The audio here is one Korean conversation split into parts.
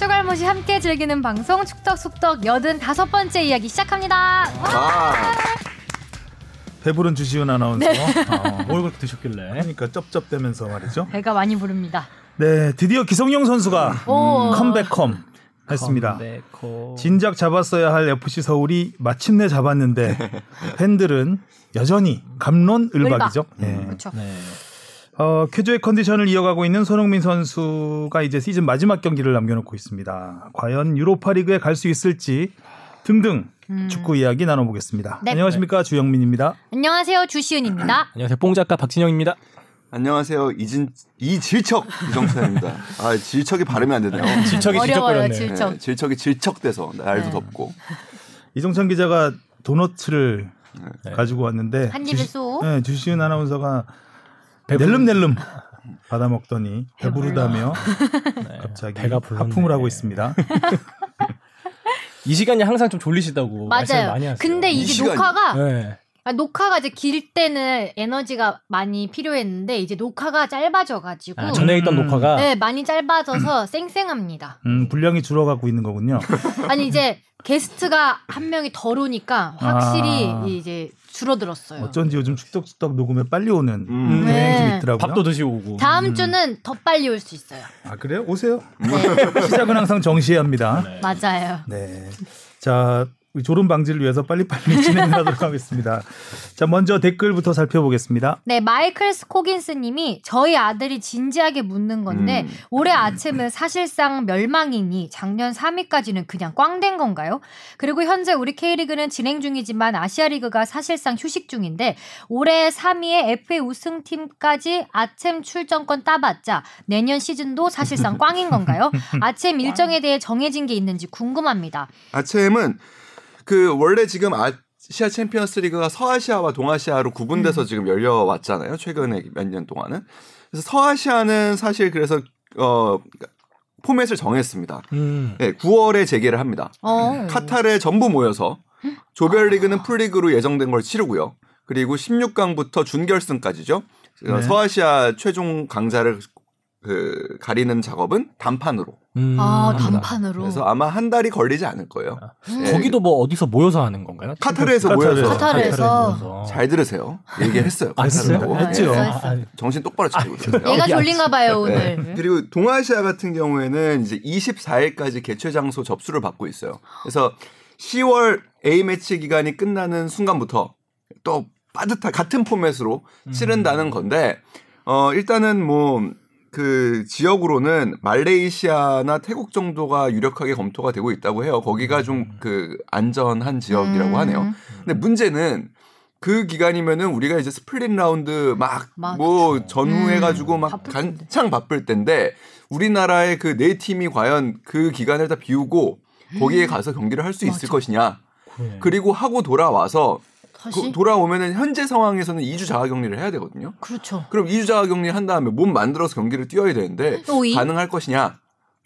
추갈모시 함께 즐기는 방송 축덕숙덕 여든 다섯 번째 이야기 시작합니다. 아, 배부른 주시은 아나운서. 어, 뭘 그렇게 드셨길래? 그러니까 쩝쩝대면서 말이죠. 배가 많이 부릅니다. 네, 드디어 기성용 선수가 오. 컴백홈 했습니다. 컴백홈. 진작 잡았어야 할 FC 서울이 마침내 잡았는데 팬들은 여전히 감론을박이죠. 네. 그렇죠. 네. 어, 쾌조의 컨디션을 이어가고 있는 손흥민 선수가 이제 시즌 마지막 경기를 남겨놓고 있습니다. 과연 유로파리그에 갈 수 있을지 등등 축구 이야기 나눠보겠습니다. 네. 안녕하십니까 주영민입니다. 안녕하세요 주시은입니다. 안녕하세요. 뽕 작가 박진영입니다. 안녕하세요. 이진 이질척 이정찬입니다. 아, 질척이 발음이 안 되네요. 질척이 어려워요 질척거렸네. 질척. 네, 질척이 질척돼서 날도 네. 덥고. 이종찬 기자가 도너츠를 네. 가지고 왔는데 한 입에 쏘. 네, 주시은 아나운서가 낼름낼름 받아 먹더니 배부르다며 갑자기 배가 불렀네. 하품을 하고 있습니다. 이 시간이 항상 좀 졸리시다고 말씀을 맞아요. 많이 하세요. 근데 이 이게 시간이- 녹화가 네. 아, 녹화가 이제 길 때는 에너지가 많이 필요했는데 이제 녹화가 짧아져가지고 아, 전에 있던 음. 녹화가 네 많이 짧아져서 쌩쌩합니다. 음, 분량이 줄어가고 있는 거군요. 아니 이제 게스트가 한 명이 덜 오니까 확실히 아. 이제 줄어들었어요. 어쩐지 요즘 축덕축덕 녹음에 빨리 오는 음. 좀 네. 있더라고요. 밥도 드시고 오고. 다음 주는 더 빨리 올 수 있어요. 아 그래요? 오세요. 네, 시작은 항상 정시해야 합니다. 네. 맞아요. 네. 자, 졸음 방지를 위해서 빨리빨리 진행하도록 하겠습니다. 자, 먼저 댓글부터 살펴보겠습니다. 네, 마이클 스코긴스 님이 저희 아들이 진지하게 묻는 건데 음. 올해 아침은 사실상 멸망이니 작년 3위까지는 그냥 꽝 된 건가요? 그리고 현재 우리 K리그는 진행 중이지만 아시아 리그가 사실상 휴식 중인데 올해 3위에 FA 우승팀까지 아챔 출전권 따봤자 내년 시즌도 사실상 꽝인 건가요? 아챔 일정에 대해 정해진 게 있는지 궁금합니다. 아챔은 그 원래 지금 아시아 챔피언스 리그가 서아시아와 동아시아로 구분돼서 지금 열려왔잖아요. 최근에 몇 년 동안은. 그래서 서아시아는 사실 그래서 어 포맷을 정했습니다. 음. 네, 9월에 재개를 합니다. 어. 카타르에 전부 모여서 조별리그는 풀리그로 예정된 걸 치르고요. 그리고 16강부터 준결승까지죠. 네. 서아시아 최종 강자를 그 가리는 작업은 단판으로. 음. 아. 단판으로. 그래서 아마 한 달이 걸리지 않을 거예요. 네. 거기도 뭐 어디서 모여서 하는 건가요? 카타르에서 카타르에서. 모여서 카타르에서. 잘 들으세요. 얘기했어요. 아, 했어요? 카타르라고. 했죠. 네. 했어. 정신 똑바로 차리고 있어요. 얘가 여기 졸린가 봐요, 네. 오늘. 그리고 동아시아 같은 경우에는 이제 24일까지 개최 장소 접수를 받고 있어요. 그래서 10월 A 매치 기간이 끝나는 순간부터 또 빠듯한 같은 포맷으로 치른다는 건데 어 일단은 뭐 그 지역으로는 말레이시아나 태국 정도가 유력하게 검토가 되고 있다고 해요. 거기가 좀 그 안전한 지역이라고 음. 하네요. 근데 문제는 그 기간이면은 우리가 이제 스플릿 라운드 막, 막뭐 전후해가지고 음, 막 바쁠 텐데. 한창 바쁠 때인데 우리나라의 그 네 팀이 과연 그 기간을 다 비우고 거기에 가서 경기를 할 수 있을 음. 것이냐. 그래. 그리고 하고 돌아와서 다시? 그 돌아오면은 현재 상황에서는 2주 자가격리를 해야 되거든요. 그렇죠. 그럼 2주 자가격리 한 다음에 몸 만들어서 경기를 뛰어야 되는데 오이? 가능할 것이냐?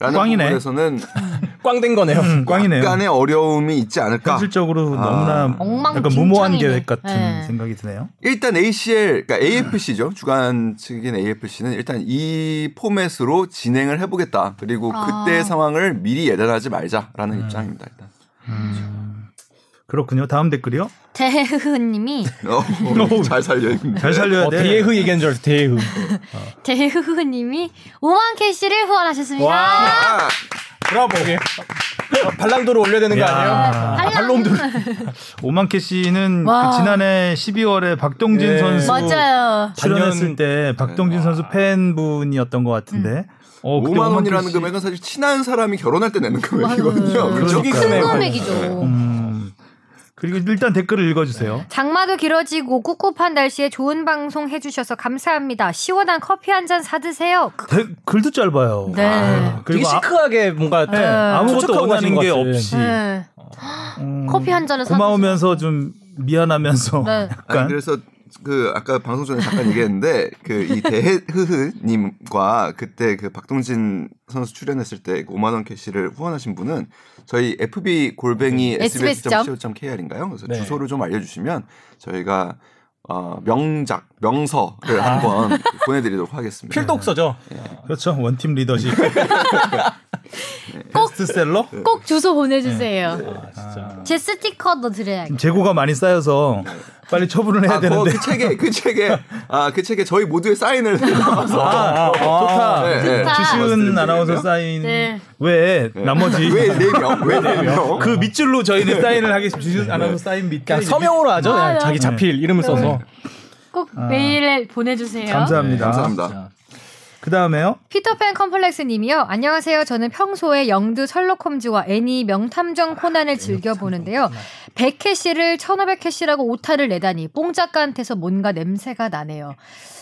라는 꽝이네. 부분에서는 꽝된 거네요. 음, 꽝이네요. 약간의 어려움이 있지 않을까. 현실적으로 아. 너무나 엉망진창이네. 약간 무모한 계획 같은 네. 생각이 드네요. 일단 ACL, 그러니까 AFC죠. 주간 측인 AFC는 일단 이 포맷으로 진행을 해보겠다. 그리고 아. 그때 상황을 미리 예단하지 말자라는 입장입니다. 일단. 그렇군요. 다음 댓글이요. 대흐흐님이 어, 잘 살려. 잘 살려야 어, 돼. 대흐 얘기한 줄 알았어. 대흐. 대흐흐님이 5만 캐시를 후원하셨습니다. 와. 아, 브라보. 이게 어, 발랑도로 올려야 되는 거 야. 아니에요? 발랑. 발롱도. 오만케 씨는 와. 그 지난해 12월에 박동진 네. 선수 맞아요. 출연했을 때 박동진 선수 팬분이었던 것 같은데. 어, 그때 5만 오만케 원이라는 씨- 금액은 사실 친한 사람이 결혼할 때 내는 금액이거든요. 그렇죠? 그러니까. 큰 네. 금액이죠. 음. 그리고 일단 댓글을 읽어주세요. 장마도 길어지고 꿉꿉한 날씨에 좋은 방송 해주셔서 감사합니다. 시원한 커피 한 잔 사드세요. 대- 글도 짧아요. 네. 아, 되게 그리고 아, 시크하게 뭔가 네, 아무것도 촉촉하고 원하는 게. 없이 네. 음, 커피 한 잔을 고마우면서 좀 미안하면서 네. 아니, 약간 그래서 그 아까 방송 전에 잠깐 얘기했는데 그 이 대헤흐흐님과 그때 그 박동진 선수 출연했을 때 5만 원 캐시를 후원하신 분은 저희 FB 골뱅이 sbs.co.kr인가요? 그래서 네. 주소를 좀 알려주시면 저희가 어, 명작 명서를 한번 보내드리도록 하겠습니다. 필독서죠. 그렇죠 원팀 리더십. 베스트셀러? 꼭 주소 보내주세요. 아, 진짜. 제 스티커도 드려야겠다. 재고가 많이 쌓여서 빨리 처분을 해야 아, 되는데. 그 책에 그 책에 아 그 책에 저희 모두의 사인을 담아서 아, 좋다. 네, 네. 좋다. 주시은 아나운서 사인 네. 왜 나머지 왜네 명? 왜네 명? 그 밑줄로 저희는 사인을 하겠습니다. 주시은 아나운서 사인 밑에 그냥 서명으로 하죠. 그냥 맞아요. 자기 자필 이름을 써서. 꼭 메일에 보내주세요. 감사합니다. 감사합니다. 그 다음에요. 피터팬 컴플렉스 님이요. 안녕하세요. 저는 평소에 영드 셜록 홈즈와 애니 명탐정 코난을 즐겨보는데요. 100캐시를 1500캐시라고 오타를 내다니 뽕 작가한테서 뭔가 냄새가 나네요.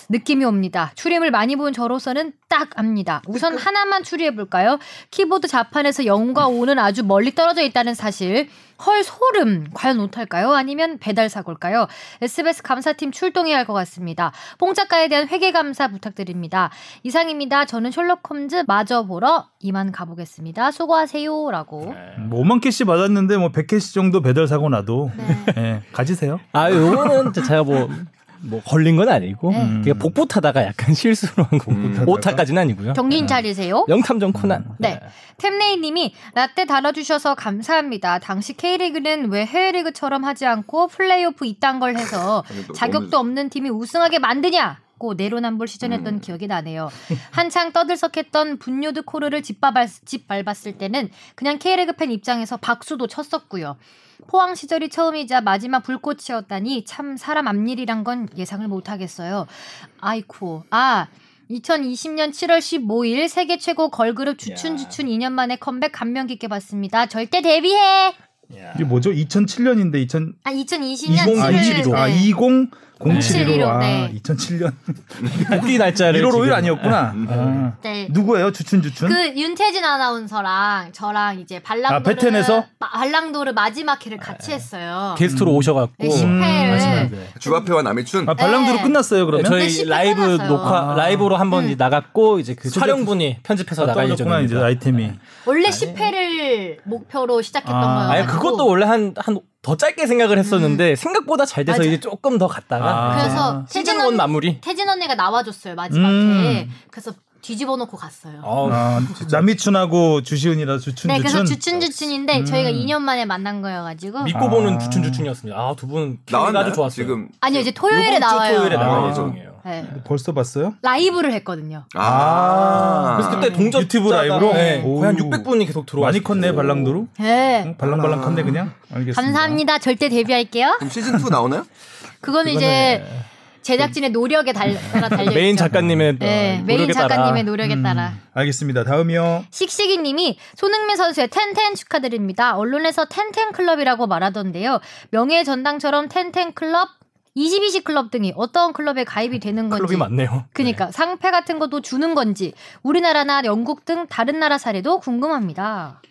느낌이 옵니다. 추리물을 많이 본 저로서는 딱 압니다. 우선 하나만 추리해볼까요? 키보드 자판에서 0과 5는 아주 멀리 떨어져 있다는 사실. 헐 소름. 과연 오탈까요? 아니면 배달 사고일까요? SBS 감사팀 출동해야 할 것 같습니다. 뽕 작가에 대한 회계 감사 부탁드립니다. 이상입니다. 저는 셜록 홈즈 마저 보러 이만 가보겠습니다. 수고하세요라고. 뭐 5만 캐시 받았는데 뭐 100캐시 정도 배달 사고 나도 네. 예, 가지세요. 아, 요거는 제가 뭐, 뭐 걸린 건 아니고 네. 그냥 복붙하다가 약간 실수로 한 거고 오타까지는 아니고요. 정신 차리세요. 영탐정 코난. 네. 템레이님이 라떼 달아주셔서 감사합니다. 당시 K리그는 왜 해외리그처럼 하지 않고 플레이오프 이딴 걸 해서 자격도 없는 팀이 우승하게 만드냐? 고 내로남불 시전했던 기억이 나네요. 한창 떠들썩했던 분요드 코르를 짓밟았, 짓밟았을 때는 그냥 K리그 팬 입장에서 박수도 쳤었고요. 포항 시절이 처음이자 마지막 불꽃이었다니 참 사람 앞일이란 건 예상을 못하겠어요. 아이쿠. 아 2020년 7월 15일 세계 최고 걸그룹 주춘주춘 2년 만에 컴백 감명 깊게 봤습니다. 절대 데뷔해. 이게 뭐죠? 2007년인데 2000 아 2020년 20 아, 7월 20 아 2007로 네. 아 네. 2007년 복귀 날짜를 1월 5일 지금- 아니었구나. 아. 네. 누구예요? 주춘 주춘? 그 윤태진 아나운서랑 저랑 이제 발랑도르 아, 베텐에서? 마- 발랑도르 마지막 회를 같이 했어요. 게스트로 오셔갖고 네, 10회를 네. 주바페와 남이춘 아 발랑도로 네. 끝났어요 그러면? 저희 네, 라이브 끝났어요. 녹화 아. 라이브로 한번 음. 나갔고 이제 그 촬영분이 편집해서 아, 나갈 떨어졌구나 이제 예정입니다. 아이템이. 원래 10회를 목표로 시작했던 아. 거예요. 아니 그것도 원래 한한 더 짧게 생각을 했었는데 생각보다 잘 돼서 맞아. 이제 조금 더 갔다가 아. 그래서 시즌 태진 원 언- 마무리. 태진 언니가 나와줬어요 마지막에. 음. 그래서 뒤집어 놓고 갔어요. 어, 아, 남미춘하고 주시은이라 주춘 네, 그래서 주춘. 주춘 주춘인데 음. 저희가 2년 만에 만난 거여가지고 믿고 아. 보는 주춘 주춘이었습니다. 아두 분 나왔나요? 아주 좋았어요. 지금 아니요 이제 토요일에 나와요. 토요일에 나갈 아. 예정이에요. 네. 벌써 봤어요? 라이브를 했거든요. 아, 그래서 그때 동접 유튜브 라이브로? 네, 오. 거의 한 600분이 계속 들어와. 많이 컸네 발랑도로. 네. 발랑발랑 컸네 그냥. 알겠습니다. 감사합니다. 절대 데뷔할게요. 그럼 시즌 2 나오나요? 그거는 이제 제작진의 노력에 달, 따라 달려 있죠. 메인 작가님의 네, 어, 메인 노력에 따라. 작가님의 노력에 따라. 알겠습니다. 다음이요. 씩씩이님이 손흥민 선수의 텐텐 축하드립니다. 언론에서 텐텐 클럽이라고 말하던데요. 명예 전당처럼 텐텐 클럽, 22시 클럽 등이 어떤 클럽에 가입이 되는 건지. 클럽이 많네요. 그니까 상패 같은 것도 주는 건지 우리나라나 영국 등 다른 나라 사례도 궁금합니다.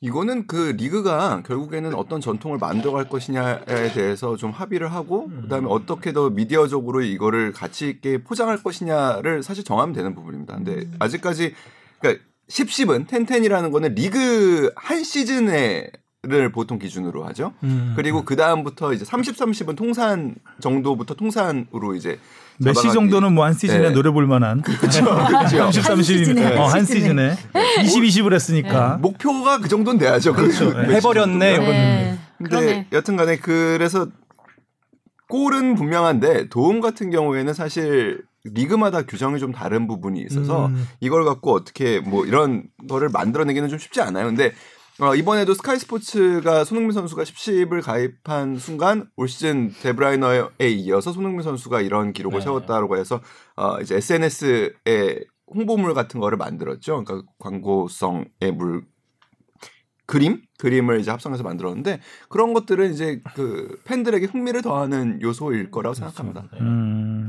이거는 그 리그가 결국에는 어떤 전통을 만들어갈 것이냐에 대해서 좀 합의를 하고 그다음에 어떻게 더 미디어적으로 이거를 가치 있게 포장할 것이냐를 사실 정하면 되는 부분입니다. 근데 아직까지 그러니까 10-10은 텐텐이라는 거는 리그 한 시즌에 를 보통 기준으로 하죠. 음. 그리고 그 다음부터 이제 30, 30은 통산 정도부터 통산으로 이제 메시 잡아가기- 정도는 뭐 한 시즌에 네. 노려 볼 만한. 그렇죠. 30, 30이면 시즌에. 어, 한 시즌에 20, 20을 했으니까. 목표가 그 정도는 돼야죠. 그렇죠. 해버렸네. 이거는. 네. 근데 그러네. 여튼간에 그래서 골은 분명한데 도움 같은 경우에는 사실 리그마다 규정이 좀 다른 부분이 있어서 음. 이걸 갖고 어떻게 뭐 이런 거를 만들어내기는 좀 쉽지 않아요. 근데 어, 이번에도 스카이 스포츠가 손흥민 선수가 10을 가입한 순간 올 시즌 데브라이너에 이어서 손흥민 선수가 이런 기록을 네. 세웠다라고 해서 어, 이제 SNS에 홍보물 같은 거를 만들었죠. 그러니까 광고성의 물 그림 그림을 이제 합성해서 만들었는데 그런 것들은 이제 그 팬들에게 흥미를 더하는 요소일 거라고 생각합니다. 네.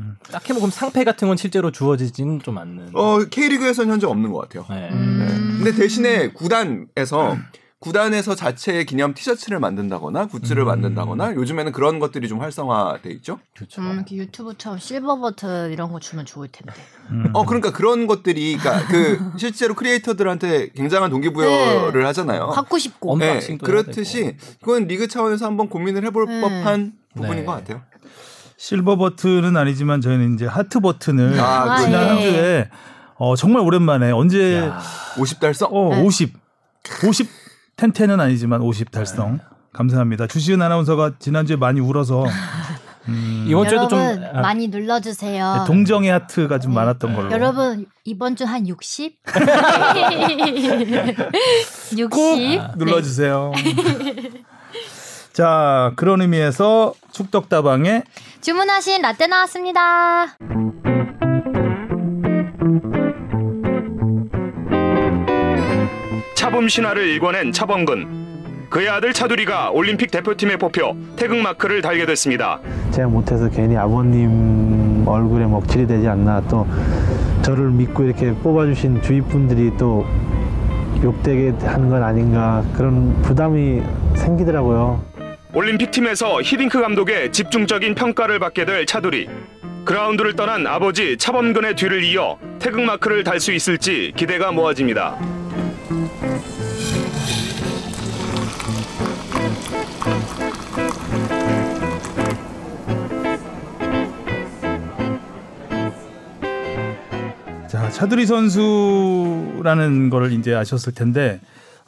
음. 딱히 뭐 그럼 상패 같은 건 실제로 주어지진 좀 않는. 어 K리그에서는 현재 없는 것 같아요. 네. 음. 네. 근데 대신에 구단에서 구단에서 자체 기념 티셔츠를 만든다거나 굿즈를 음. 만든다거나 요즘에는 그런 것들이 좀 활성화돼 있죠. 그렇죠. 음, 이렇게 유튜브처럼 실버 버튼 이런 거 주면 좋을 텐데. 음. 어 그러니까 그런 것들이 그러니까 그 실제로 크리에이터들한테 굉장한 동기부여를 하잖아요. 갖고 싶고. 엄- 네, 그렇듯이 그건 리그 차원에서 한번 고민을 해볼 네. 법한 부분인 네. 것 같아요. 실버 버튼은 아니지만 저희는 이제 하트 버튼을 아, 아, 지난 한 예. 주에 어, 정말 오랜만에 언제 야. 50 달성? 어, 네. 50 50 텐텐은 아니지만 50 달성. 감사합니다. 주시은 아나운서가 지난주에 많이 울어서 음, 이번 주에도 좀 아, 많이 눌러 주세요. 동정의 하트가 좀 많았던 걸로. 여러분 이번 주 한 60? 60? 꼭 눌러 주세요. 자, 그런 의미에서 축덕다방의 주문하신 라떼 나왔습니다. 차범 신화를 일궈낸 차범근. 그의 아들 차두리가 올림픽 대표팀에 뽑혀 태극마크를 달게 됐습니다. 제가 못해서 괜히 아버님 얼굴에 먹칠이 되지 않나 또 저를 믿고 이렇게 뽑아주신 주위 분들이 또 욕되게 하는 건 아닌가 그런 부담이 생기더라고요. 올림픽 팀에서 히딩크 감독의 집중적인 평가를 받게 될 차두리. 그라운드를 떠난 아버지 차범근의 뒤를 이어 태극마크를 달 수 있을지 기대가 모아집니다. 자, 차두리 선수라는 거를 이제 아셨을 텐데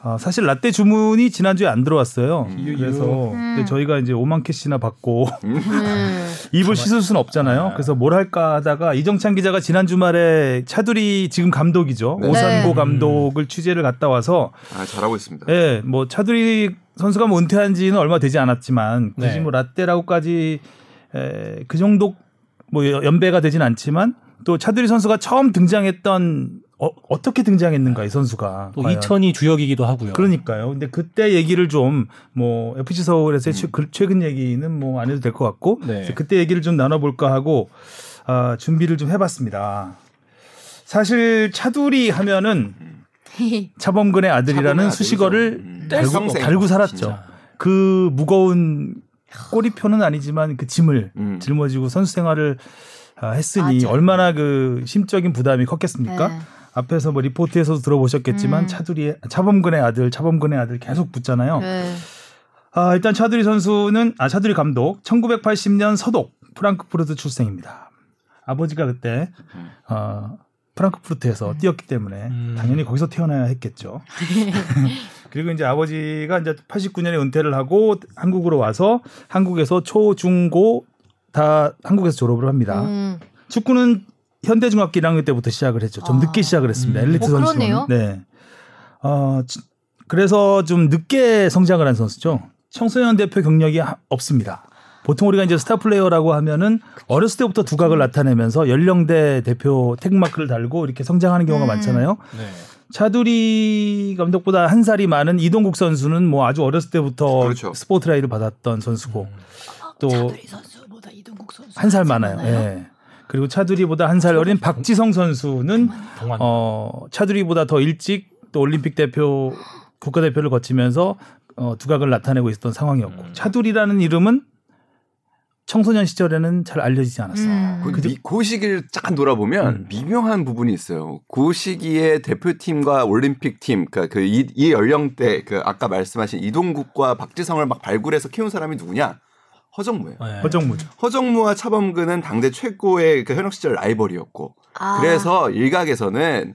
어, 사실 라떼 주문이 지난주에 안 들어왔어요. 그래서 근데 저희가 이제 5만 캐시나 받고 입을 씻을 수는 없잖아요. 그래서 뭘 할까 하다가 이정찬 기자가 지난 주말에 차두리 지금 감독이죠. 네. 오산고 네. 감독을 취재를 갔다 와서 아, 잘하고 있습니다. 예, 뭐 차두리 선수가 뭐 은퇴한 지는 얼마 되지 않았지만 굳이 네. 뭐 라떼라고까지 에, 그 정도 뭐 연배가 되진 않지만 또 차두리 선수가 처음 등장했던 어, 떻게 등장했는가 이 선수가 또 과연. 이천이 주역이기도 하고요. 그러니까요. 근데 그때 얘기를 좀 뭐 FC 서울에서 최- 그- 최근 얘기는 뭐 안 해도 될 것 같고 네. 그때 얘기를 좀 나눠볼까 하고 아, 준비를 좀 해봤습니다. 사실 차두리 하면은 차범근의 아들이라는 수식어를 아들이죠. 음. 달고, 달고 살았죠. 진짜. 그 무거운 꼬리표는 아니지만 그 짐을 음. 짊어지고 선수 생활을 아, 했으니 맞아요. 얼마나 그 심적인 부담이 컸겠습니까? 네. 앞에서 뭐 리포트에서도 들어보셨겠지만 음. 차두리의 차범근의 아들, 차범근의 아들 계속 붙잖아요. 네. 아, 일단 차두리 선수는 아 차두리 감독 1980년 서독 프랑크푸르트 출생입니다. 아버지가 그때 어, 프랑크푸르트에서 뛰었기 때문에 음. 당연히 거기서 태어나야 했겠죠. 그리고 이제 아버지가 이제 89년에 은퇴를 하고 한국으로 와서 한국에서 초, 중, 고 다 한국에서 졸업을 합니다. 음. 축구는 현대중학교 1학년 때부터 시작을 했죠. 좀 아. 늦게 시작을 했습니다. 음. 엘리트 어, 선수는. 그러네요. 네. 어, 지- 그래서 좀 늦게 성장을 한 선수죠. 청소년 대표 경력이 하- 없습니다. 보통 우리가 이제 스타 플레이어라고 하면은 어렸을 때부터 두각을 나타내면서 연령대 대표 태극마크를 달고 이렇게 성장하는 경우가 음. 많잖아요. 네. 차두리 감독보다 한 살이 많은 이동국 선수는 뭐 아주 어렸을 때부터 그렇죠. 스포트라이트를 받았던 선수고 또 차두리 선수보다 이동국 선수 한 살 많아요. 예. 그리고 차두리보다 한 살 어린 박지성 선수는. 어, 차두리보다 더 일찍 또 올림픽 대표 국가대표를 거치면서 어, 두각을 나타내고 있었던 상황이었고 차두리라는 이름은 청소년 시절에는 잘 알려지지 않았어요. 음. 그? 미- 그 시기를 잠깐 돌아보면 음. 미묘한 부분이 있어요. 그 시기에 대표팀과 올림픽 팀, 그러니까 그이 이 연령대 그 아까 말씀하신 이동국과 박지성을 막 발굴해서 키운 사람이 누구냐? 허정무예요. 네. 허정무죠. 허정무와 차범근은 당대 최고의 그 현역 시절 라이벌이었고 아. 그래서 일각에서는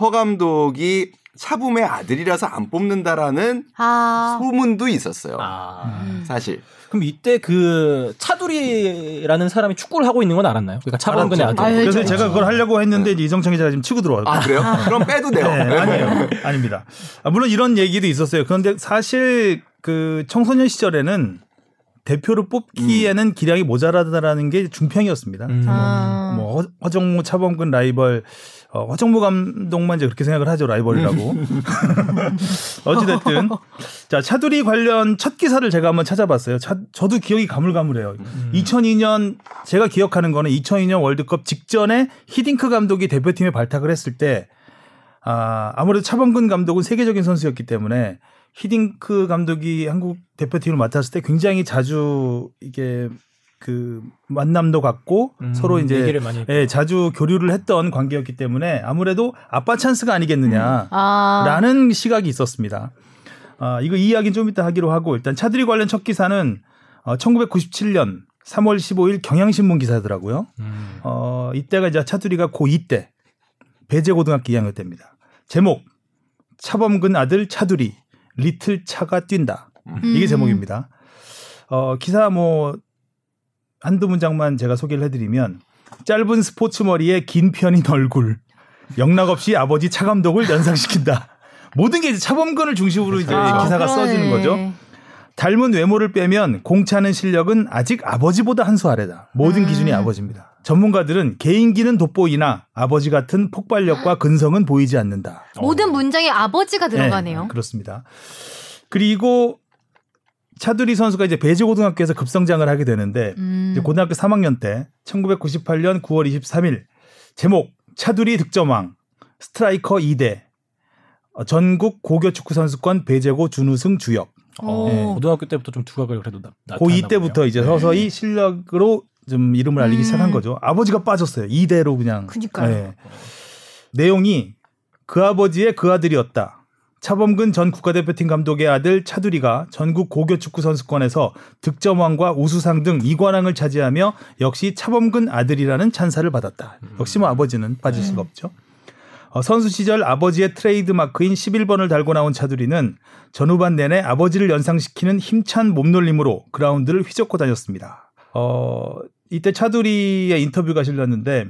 허 감독이 차붐의 아들이라서 안 뽑는다라는 아. 소문도 있었어요. 아. 음. 사실 그럼 이때 그 차두리라는 사람이 축구를 하고 있는 건 알았나요? 그러니까 차범근의. 아들. 그래서 알죠. 제가 그걸 하려고 했는데 이제 이정창 기자가 지금 치고 들어와요. 아 그래요? 그럼 빼도 돼요. 네, 아니에요. 아닙니다. 아, 물론 이런 얘기도 있었어요. 그런데 사실 그 청소년 시절에는 대표를 뽑기에는 기량이 모자라다라는 게 중평이었습니다. 음. 아. 뭐 허- 허정무 차범근 라이벌 어, 허정무 감독만 이제 그렇게 생각을 하죠 라이벌이라고. 어찌됐든. 자 차두리 관련 첫 기사를 제가 한번 찾아봤어요. 차- 저도 기억이 가물가물해요. 2002년 제가 기억하는 거는 2002년 월드컵 직전에 히딩크 감독이 대표팀에 발탁을 했을 때 아, 아무래도 차범근 감독은 세계적인 선수였기 때문에 히딩크 감독이 한국 대표팀을 맡았을 때 굉장히 자주 이게 그 만남도 갖고 음, 서로 이제 얘기를 많이 예, 자주 교류를 했던 관계였기 때문에 아무래도 아빠 찬스가 아니겠느냐. 아. 라는 시각이 있었습니다. 아, 이거 이 이야기는 좀 이따 하기로 하고 일단 차두리 관련 첫 기사는 어, 1997년 3월 15일 경향신문 기사더라고요. 음. 어, 이때가 이제 차두리가 고2 때 배제고등학교 2학년 때입니다. 제목 차범근 아들 차두리 리틀 차가 뛴다. 이게 음. 제목입니다. 어, 기사 뭐 한두 문장만 제가 소개를 해드리면 짧은 스포츠 머리에 긴 편인 얼굴 영락 없이 아버지 차 감독을 연상시킨다. 모든 게 이제 차범근을 중심으로 이제 아, 기사가 그러네. 써지는 거죠. 닮은 외모를 빼면 공차는 실력은 아직 아버지보다 한 수 아래다. 모든 음. 기준이 아버지입니다. 전문가들은 개인기는 돋보이나 아버지 같은 폭발력과 근성은 보이지 않는다. 모든 문장에 아버지가 들어가네요. 네, 그렇습니다. 그리고 차두리 선수가 이제 배지고등학교에서 급성장을 하게 되는데 음. 이제 고등학교 3학년 때 1998년 9월 23일 제목 차두리 득점왕 스트라이커 2대 어, 전국 고교 축구 선수권 배제고 준우승 주역. 어, 네. 고등학교 때부터 좀 두각을 그래도 나, 고2 때부터 이제 서서히 실력으로 좀 이름을 알리기 음. 시작한 거죠. 아버지가 빠졌어요. 2대로 그냥. 그니까요. 네. 내용이 그 아버지의 그 아들이었다. 차범근 전 국가대표팀 감독의 아들 차두리가 전국 고교 축구 선수권에서 득점왕과 우수상 등 2관왕을 차지하며 역시 차범근 아들이라는 찬사를 받았다. 역시 뭐 아버지는 빠질 수가 없죠. 어, 선수 시절 아버지의 트레이드 마크인 11번을 달고 나온 차두리는 전후반 내내 아버지를 연상시키는 힘찬 몸놀림으로 그라운드를 휘젓고 다녔습니다. 어, 이때 차두리의 인터뷰가 실렸는데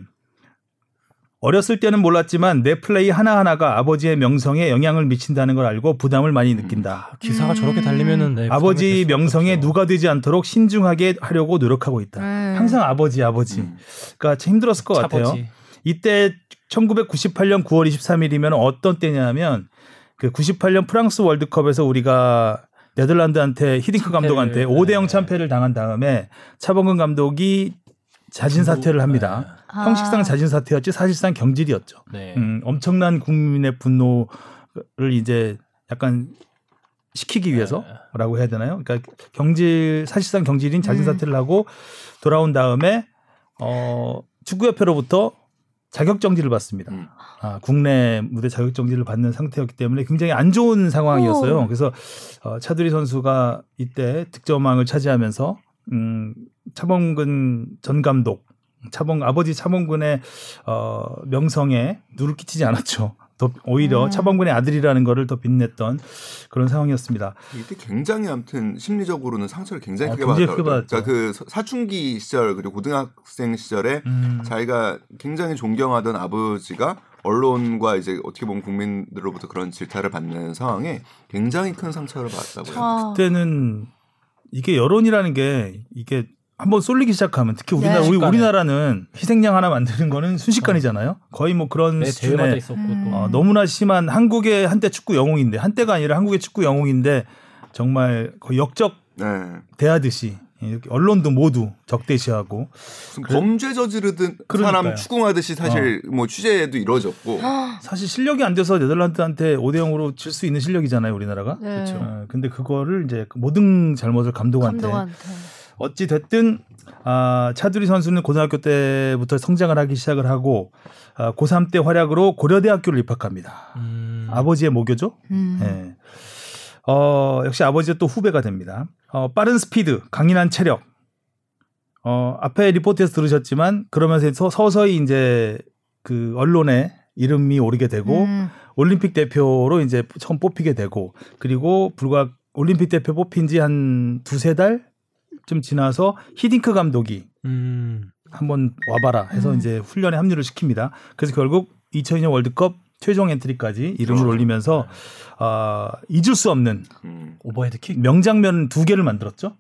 어렸을 때는 몰랐지만 내 플레이 하나하나가 아버지의 명성에 영향을 미친다는 걸 알고 부담을 많이 느낀다. 기사가 저렇게 달리면은 네, 아버지 명성에 없죠. 누가 되지 않도록 신중하게 하려고 노력하고 있다. 음. 항상 아버지 아버지. 음. 그러니까 참 힘들었을 것 같아요. 차버지. 이때 1998년 9월 23일이면 어떤 때냐면 그 98년 프랑스 월드컵에서 우리가 네덜란드한테 히딩크 감독한테 5대 0 네. 참패를 당한 다음에 차범근 감독이 자진 사퇴를 합니다. 아. 형식상 자진 사퇴였지 사실상 경질이었죠. 네. 음, 엄청난 국민의 분노를 이제 약간 시키기 위해서라고 해야 되나요? 그러니까 경질 사실상 경질인 자진 사퇴를 하고 돌아온 다음에 어 축구협회로부터 자격 정지를 받습니다. 음. 아, 국내 무대 자격 정지를 받는 상태였기 때문에 굉장히 안 좋은 상황이었어요. 오. 그래서 어, 차두리 선수가 이때 득점왕을 차지하면서 음, 차범근 전 감독, 차범 아버지 차범근의 어, 명성에 누를 끼치지 않았죠. 더 오히려 음. 차범근의 아들이라는 거를 더 빛냈던 그런 상황이었습니다. 이때 굉장히 아무튼 심리적으로는 상처를 굉장히 아, 크게 받았죠. 그러니까 그 사- 사춘기 시절 그리고 고등학생 시절에 음. 자기가 굉장히 존경하던 아버지가 언론과 이제 어떻게 보면 국민들로부터 그런 질타를 받는 상황에 굉장히 큰 상처를 받았다고요. 아. 그때는 이게 여론이라는 게 이게 한번 쏠리기 시작하면 특히 우리나라 네. 우리. 우리나라는 희생양 하나 만드는 거는 순식간이잖아요. 거의 뭐 그런 네, 수준의 있었고 음. 또 어, 너무나 심한 한국의 한때 축구 영웅인데 한때가 아니라 한국의 축구 영웅인데 정말 거의 역적 네. 대하듯이 이렇게 언론도 모두 적대시하고 범죄 저지르든 그러니까요. 사람 추궁하듯이 사실 뭐 취재도 이루어졌고 사실 실력이 안 돼서 네덜란드한테 5대 0으로 질 수 있는 실력이잖아요, 우리나라가. 네. 그렇죠. 어, 근데 그거를 이제 그 모든 잘못을 감독한테 감독한테. 어찌 됐든 아, 차두리 선수는 고등학교 때부터 성장을 하기 시작을 하고 아, 고3 때 활약으로 고려대학교를 입학합니다. 음. 아버지의 모교죠. 음. 예. 어, 역시 아버지의 또 후배가 됩니다. 어, 빠른 스피드, 강인한 체력. 어, 앞에 리포트에서 들으셨지만 그러면서 서서히 이제 그 언론에 이름이 오르게 되고 음. 올림픽 대표로 이제 처음 뽑히게 되고 그리고 불과 올림픽 대표 뽑힌 지 한 두세 달 쯤 지나서 히딩크 감독이 음. 한번 와봐라 해서 음. 이제 훈련에 합류를 시킵니다. 그래서 결국 2002년 월드컵 최종 엔트리까지 이름을 그렇죠. 올리면서 아 잊을 수 없는 음, 오버헤드킥. 명장면 두 개를 만들었죠.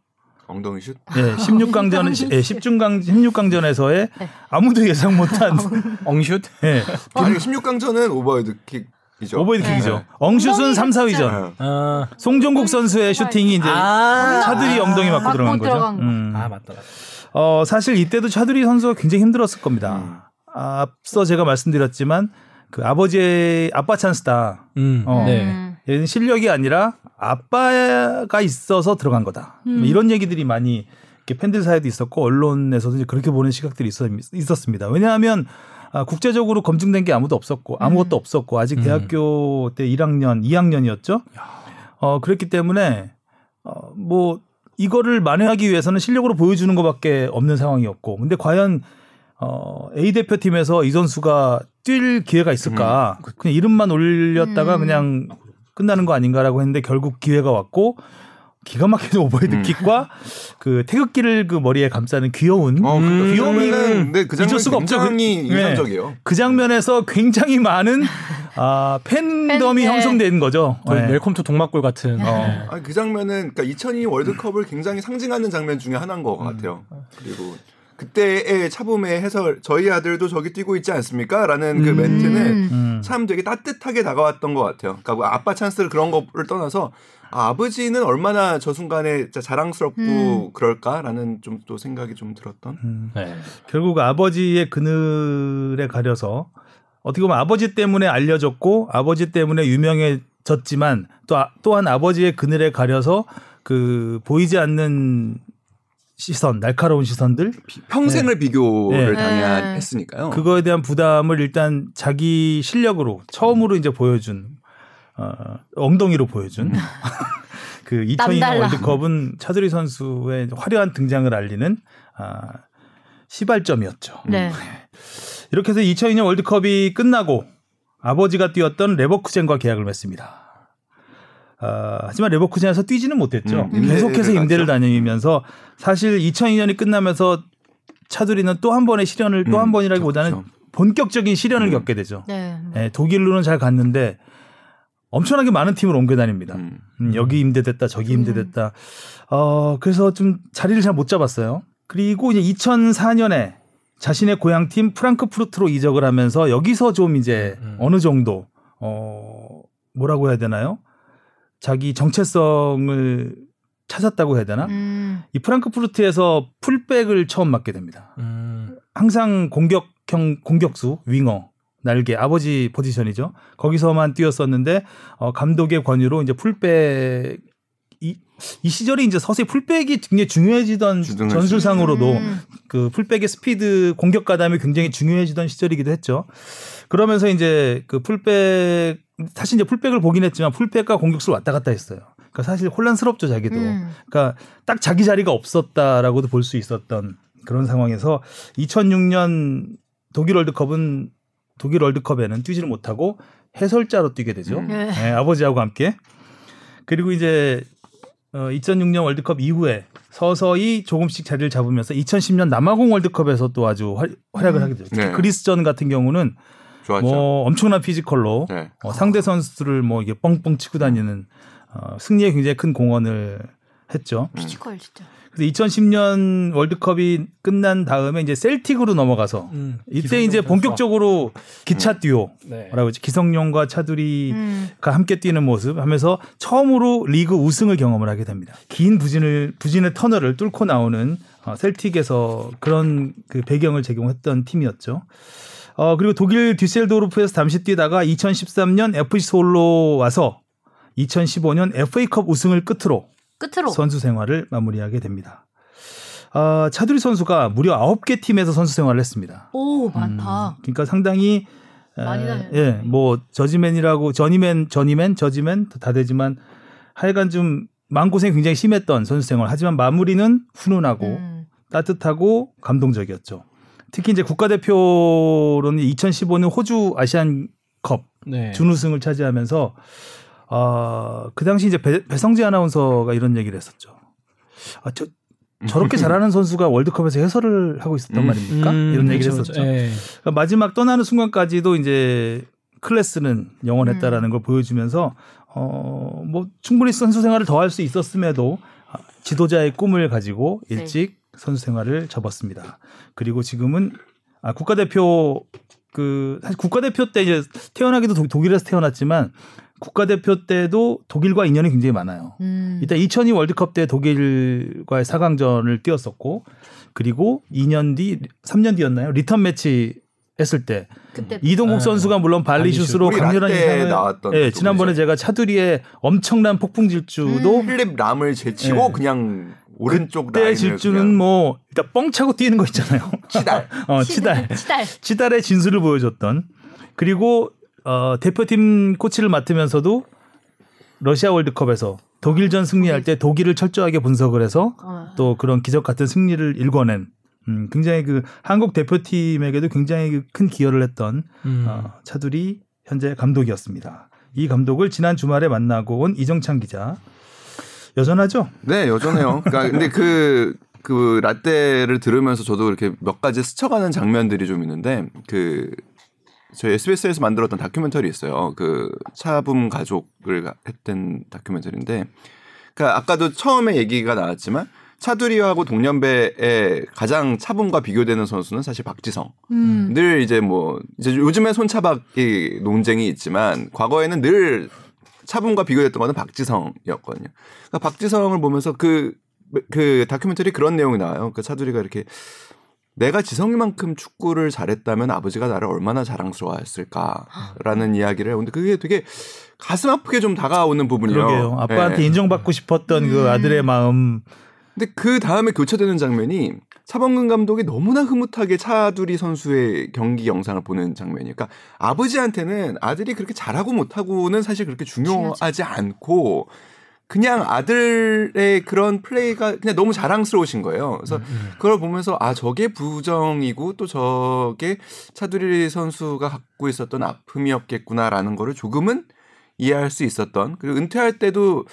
엉덩이 슛. 예, 16강전, 예, 16강, 16강전에서의 네. 아무도 예상 못한 엉슛. 예, 아니 16강전은 오버헤드 킥이죠. 오버헤드킥이죠. 네. 엉슛은 엉덩이 3, 4위전. 네. 아. 송종국 선수의 슈팅이 이제 아. 차두리 엉덩이 맞고 맞고 들어간 거죠. 들어간 거. 음. 아 맞다. 맞다. 어, 사실 이때도 차두리 선수가 굉장히 힘들었을 겁니다. 음. 앞서 제가 말씀드렸지만 그 아버지의 아빠 찬스다. 음. 어. 네. 음. 얘는 실력이 아니라 아빠가 있어서 들어간 거다. 음. 뭐 이런 얘기들이 많이 이렇게 팬들 사이도 있었고 언론에서도 이제 그렇게 보는 시각들이 있었, 있었습니다. 왜냐하면 아, 국제적으로 검증된 게 아무도 없었고 아무것도 없었고 아직 음. 대학교 때 1학년, 2학년이었죠. 어, 그랬기 때문에 어, 뭐 이거를 만회하기 위해서는 실력으로 보여주는 것밖에 없는 상황이었고 근데 과연 어, A 대표팀에서 이 선수가 뛸 기회가 있을까? 그냥 이름만 올렸다가 음. 그냥 끝나는 거 아닌가라고 했는데 결국 기회가 왔고 기가 막히는 오버헤드 음. 킥과 그 태극기를 그 머리에 감싸는 귀여운 어, 그 귀여움은 장면은 네, 그 장면 잊을 수가 없죠. 굉장히 그- 네. 인상적이에요. 그 장면에서 굉장히 많은 아, 팬덤이 팬, 네. 형성된 거죠. 거의 네. Welcome to 동막골 같은. 어. 아니, 그 장면은 그러니까 2002 월드컵을 굉장히 상징하는 장면 중에 하나인 것 같아요. 그리고 그때의 차붐의 해설 저희 아들도 저기 뛰고 있지 않습니까?라는 그 음. 멘트는 음. 참 되게 따뜻하게 다가왔던 것 같아요. 그러니까 뭐 아빠 찬스를 그런 거를 떠나서 아, 아버지는 얼마나 저 순간에 자랑스럽고 음. 그럴까라는 좀 또 생각이 좀 들었던. 음. 네. 결국 아버지의 그늘에 가려서 어떻게 보면 아버지 때문에 알려졌고 아버지 때문에 유명해졌지만 또 아- 또한 아버지의 그늘에 가려서 그 보이지 않는 시선, 날카로운 시선들 평생을 비교를 네. 당했으니까요. 그거에 대한 부담을 일단 자기 실력으로 처음으로 이제 보여준 어, 엉덩이로 보여준 그 2002년 남달라. 월드컵은 차두리 선수의 화려한 등장을 알리는 아, 시발점이었죠. 네. 이렇게 해서 2002년 월드컵이 끝나고 아버지가 뛰었던 레버쿠젠과 계약을 맺습니다. 아, 하지만 레버쿠젠에서 뛰지는 못했죠. 음, 계속해서 임대를. 다니면서 사실 2002년이 끝나면서 차두리는 또 한 번의 시련을 또한 음, 번이라기보다는 그렇죠. 본격적인 시련을 음. 겪게 되죠. 네. 예, 독일로는 잘 갔는데 엄청나게 많은 팀을 옮겨 다닙니다. 음. 음, 여기 임대됐다, 저기 임대됐다. 어, 그래서 좀 자리를 잘 못 잡았어요. 그리고 이제 2004년에 자신의 고향팀 프랑크푸르트로 이적을 하면서 여기서 좀 이제 음. 어느 정도 어, 뭐라고 해야 되나요? 자기 정체성을 찾았다고 해야 되나? 음. 이 프랑크푸르트에서 풀백을 처음 맡게 됩니다. 음. 항상 공격형 공격수 윙어 날개 아버지 포지션이죠. 거기서만 뛰었었는데 어, 감독의 권유로 이제 풀백 이, 이 시절에 이제 서서히 풀백이 굉장히 중요해지던 전술상으로도 음. 그 풀백의 스피드 공격 가담이 굉장히 중요해지던 시절이기도 했죠. 그러면서 이제 그 풀백 사실 이제 풀백을 보긴 했지만 풀백과 공격수를 왔다 갔다 했어요. 그러니까 사실 혼란스럽죠 자기도. 음. 그러니까 딱 자기 자리가 없었다라고도 볼 수 있었던 그런 상황에서 2006년 독일 월드컵은 독일 월드컵에는 뛰지를 못하고 해설자로 뛰게 되죠. 음. 네. 네, 아버지하고 함께. 그리고 이제 어, 2006년 월드컵 이후에 서서히 조금씩 자리를 잡으면서 2010년 남아공 월드컵에서 또 아주 활, 활약을 음. 하게 되죠. 특히 네. 그리스전 같은 경우는 좋았죠. 뭐 엄청난 physical로 네. 어, 상대 선수들을 뭐 이게 뻥뻥 치고 다니는 어, 승리에 굉장히 큰 공헌을 했죠. physical 진짜. 그래서 2010년 월드컵이 끝난 다음에 이제 셀틱으로 넘어가서 음. 이때 이제 선수와. 본격적으로 기차 듀오라고 네. 하죠. 기성용과 차두리가 음. 함께 뛰는 모습 하면서 처음으로 리그 우승을 경험을 하게 됩니다. 긴 부진을 부진의 터널을 뚫고 나오는 어, 셀틱에서 그런 그 배경을 제공했던 팀이었죠. 어, 그리고 독일 듀셀도르프에서 잠시 뛰다가 2013년 FC 서울로 와서 2015년 FA컵 우승을 끝으로 끝으로. 선수 생활을 마무리하게 됩니다. 아, 차두리 선수가 무려 9개 팀에서 선수 생활을 했습니다. 오 많다. 음, 그러니까 상당히 에, 많이 다녔네. 예, 뭐 저지맨이라고 저니맨, 저니맨, 저지맨 다 되지만 하여간 좀 마음고생이 굉장히 심했던 선수 생활. 하지만 마무리는 훈훈하고 음. 따뜻하고 감동적이었죠. 특히 이제 국가대표로는 2015년 호주 아시안컵 네. 준우승을 차지하면서 아, 그 당시 이제 배, 배성재 아나운서가 이런 얘기를 했었죠. 아, 저 저렇게 잘하는 선수가 월드컵에서 해설을 하고 있었단 음. 말입니까? 음, 이런 얘기를 그렇죠, 했었죠. 그렇죠. 예. 그러니까 마지막 떠나는 순간까지도 이제 클래스는 영원했다라는 걸 보여주면서 어, 뭐 충분히 선수 생활을 더 할 수 있었음에도 아, 지도자의 꿈을 가지고 일찍 선수 생활을 접었습니다. 그리고 지금은 아, 국가대표 그 사실 국가대표 때 이제 태어나기도 독- 독일에서 태어났지만 국가대표 때도 독일과 인연이 굉장히 많아요. 음. 일단 2002 월드컵 때 독일과의 4강전을 뛰었었고 그리고 2년 뒤 3년 뒤였나요? 리턴 매치 했을 때 그때 이동국 아, 선수가 물론 발리슛으로 강렬한 인상을 나왔던 예, 그 지난번에 제가 차두리의 엄청난 폭풍 질주도 음. 필립 람을 제치고 네. 그냥 오른쪽 그때 라인을 질주는 그냥 뭐 일단 뻥 차고 뛰는 거 있잖아요. 치달. 어, 치달. 치달. 치달의 진수를 보여줬던 그리고 어, 대표팀 코치를 맡으면서도 러시아 월드컵에서 독일전 승리할 때 독일을 철저하게 분석을 해서 어. 또 그런 기적 같은 승리를 일궈낸 음, 굉장히 그 한국 대표팀에게도 굉장히 그큰 기여를 했던 음. 어, 차두리 현재 감독이었습니다. 이 감독을 지난 주말에 만나고 온 이정찬 기자 여전하죠? 네, 여전해요. 그러니까 근데 그, 그 라떼를 들으면서 저도 이렇게 몇 가지 스쳐가는 장면들이 좀 있는데 그 저희 SBS에서 만들었던 다큐멘터리 있어요. 그 차붐 가족을 했던 다큐멘터리인데 그러니까 아까도 처음에 얘기가 나왔지만 차두리하고 동년배의 가장 차붐과 비교되는 선수는 사실 박지성. 음. 늘 이제 뭐 이제 요즘에 손차박이 논쟁이 있지만 과거에는 늘 차붐과 비교됐던 거는 박지성이었거든요. 그러니까 박지성을 보면서 그, 그 다큐멘터리 그런 내용이 나와요. 그 차두리가 이렇게 내가 지성이만큼 축구를 잘했다면 아버지가 나를 얼마나 자랑스러워했을까라는 이야기를 해요. 근데 그게 되게 가슴 아프게 좀 다가오는 부분이요. 그러게요. 아빠한테 예. 인정받고 싶었던 그 아들의 마음. 근데 그 다음에 교체되는 장면이 차범근 감독이 너무나 흐뭇하게 차두리 선수의 경기 영상을 보는 장면이에요. 그러니까 아버지한테는 아들이 그렇게 잘하고 못하고는 사실 그렇게 중요하지 않고 그냥 아들의 그런 플레이가 그냥 너무 자랑스러우신 거예요. 그래서 그걸 보면서 아 저게 부정이고 또 저게 차두리 선수가 갖고 있었던 아픔이었겠구나라는 거를 조금은 이해할 수 있었던 그리고 은퇴할 때도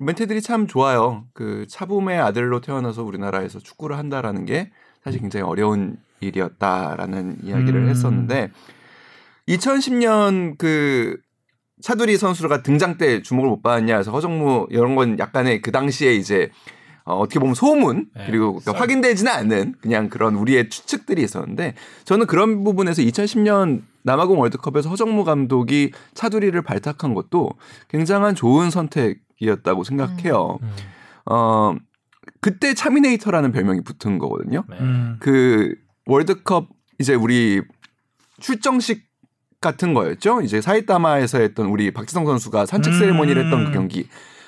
멘트들이 참 좋아요. 그 차붐의 아들로 태어나서 우리나라에서 축구를 한다라는 게 사실 굉장히 어려운 일이었다라는 이야기를 음. 했었는데 2010년 그 차두리 선수가 등장 때 주목을 못 받았냐 해서 허정무 이런 건 약간의 그 당시에 이제 어, 어떻게 보면 소문 네, 그리고 그러니까 확인되지는 않는 그냥 그런 우리의 추측들이 있었는데 저는 그런 부분에서 2010년 남아공 월드컵에서 허정무 감독이 차두리를 발탁한 것도 굉장한 좋은 선택이었다고 생각해요. 음. 어 그때 차미네이터라는 별명이 붙은 거거든요. 네. 음. 그 월드컵 이제 우리 출정식 같은 거였죠. 이제 사이타마에서 했던 우리 박지성 선수가 산책 음. 세레모니를 했던 그 경기.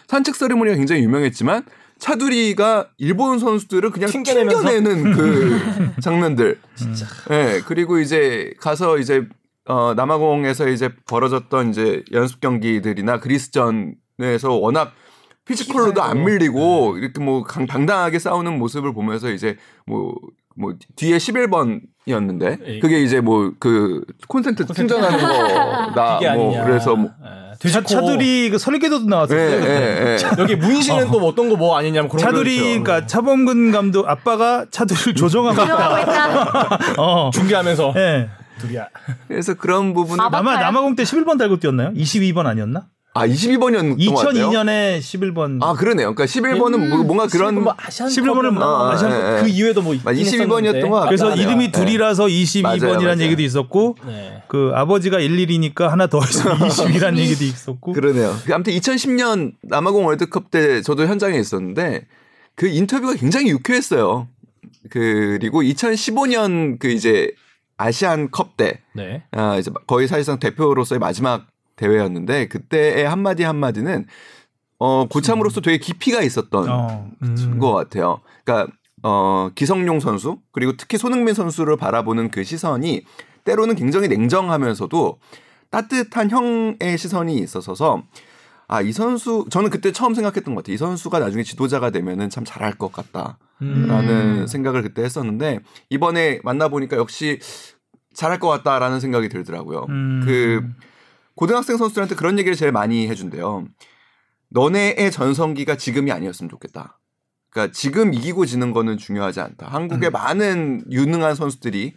산책 세레모니가 굉장히 유명했지만 차두리가 일본 선수들을 그냥 튕겨내면서? 튕겨내는 그 장면들. 진짜. 예. 그리고 이제 가서 이제 어 남아공에서 이제 벌어졌던 이제 연습 경기들이나 그리스전에서 워낙 physical로도 안 밀리고 이렇게 뭐 강- 당당하게 싸우는 모습을 보면서 이제 뭐 뭐 뒤에 11번이었는데 에이. 그게 이제 뭐그 콘센트 충전하는 거다 뭐 아니냐. 그래서 뭐 예, 차, 돼지코. 차두리 그 설계도도 예, 나왔었어요. 예, 예. 여기 문신은 또 어떤 거 뭐 아니냐면 그런 차두리 거 있죠. 그러니까 차범근 감독 아빠가 차두리를 조정하고 조정하고 있다. 어. 중계하면서 예. 둘이야. 그래서 그런 아바- 남아? 남아공 때 11번 달고 뛰었나요? 22번 아니었나? 아 22번이었던 것 같아요. 2002년에 11번. 아 그러네요. 그러니까 11번은 음, 뭔가 그런 뭐 아시안 11번은 뭐 아, 아시안 예, 예. 그 이후에도 뭐 아, 22번이었던 것 같아요. 그래서 하네요. 이름이 예. 둘이라서 맞아요, 22번이라는 맞아요. 얘기도 있었고 네. 그 아버지가 11이니까 하나 더 해서 20이라는 얘기도 있었고 그러네요. 그 아무튼 2010년 남아공 월드컵 때 저도 현장에 있었는데 그 인터뷰가 굉장히 유쾌했어요. 그리고 2015년 그 이제 아시안컵 때 네. 아, 이제 거의 사실상 대표로서의 마지막 대회였는데 그때의 한마디 한마디는 어, 고참으로서 되게 깊이가 있었던 어. 음. 것 같아요. 그러니까 어, 기성용 선수 그리고 특히 손흥민 선수를 바라보는 그 시선이 때로는 굉장히 냉정하면서도 따뜻한 형의 시선이 있어서서 아, 이 선수 저는 그때 처음 생각했던 것 같아요. 이 선수가 나중에 지도자가 되면은 참 잘할 것 같다. 음. 라는 생각을 그때 했었는데 이번에 만나 보니까 역시 잘할 것 같다라는 생각이 들더라고요. 음. 그 고등학생 선수들한테 그런 얘기를 제일 많이 해준대요. 너네의 전성기가 지금이 아니었으면 좋겠다. 그러니까 지금 이기고 지는 거는 중요하지 않다. 음. 한국의 많은 유능한 선수들이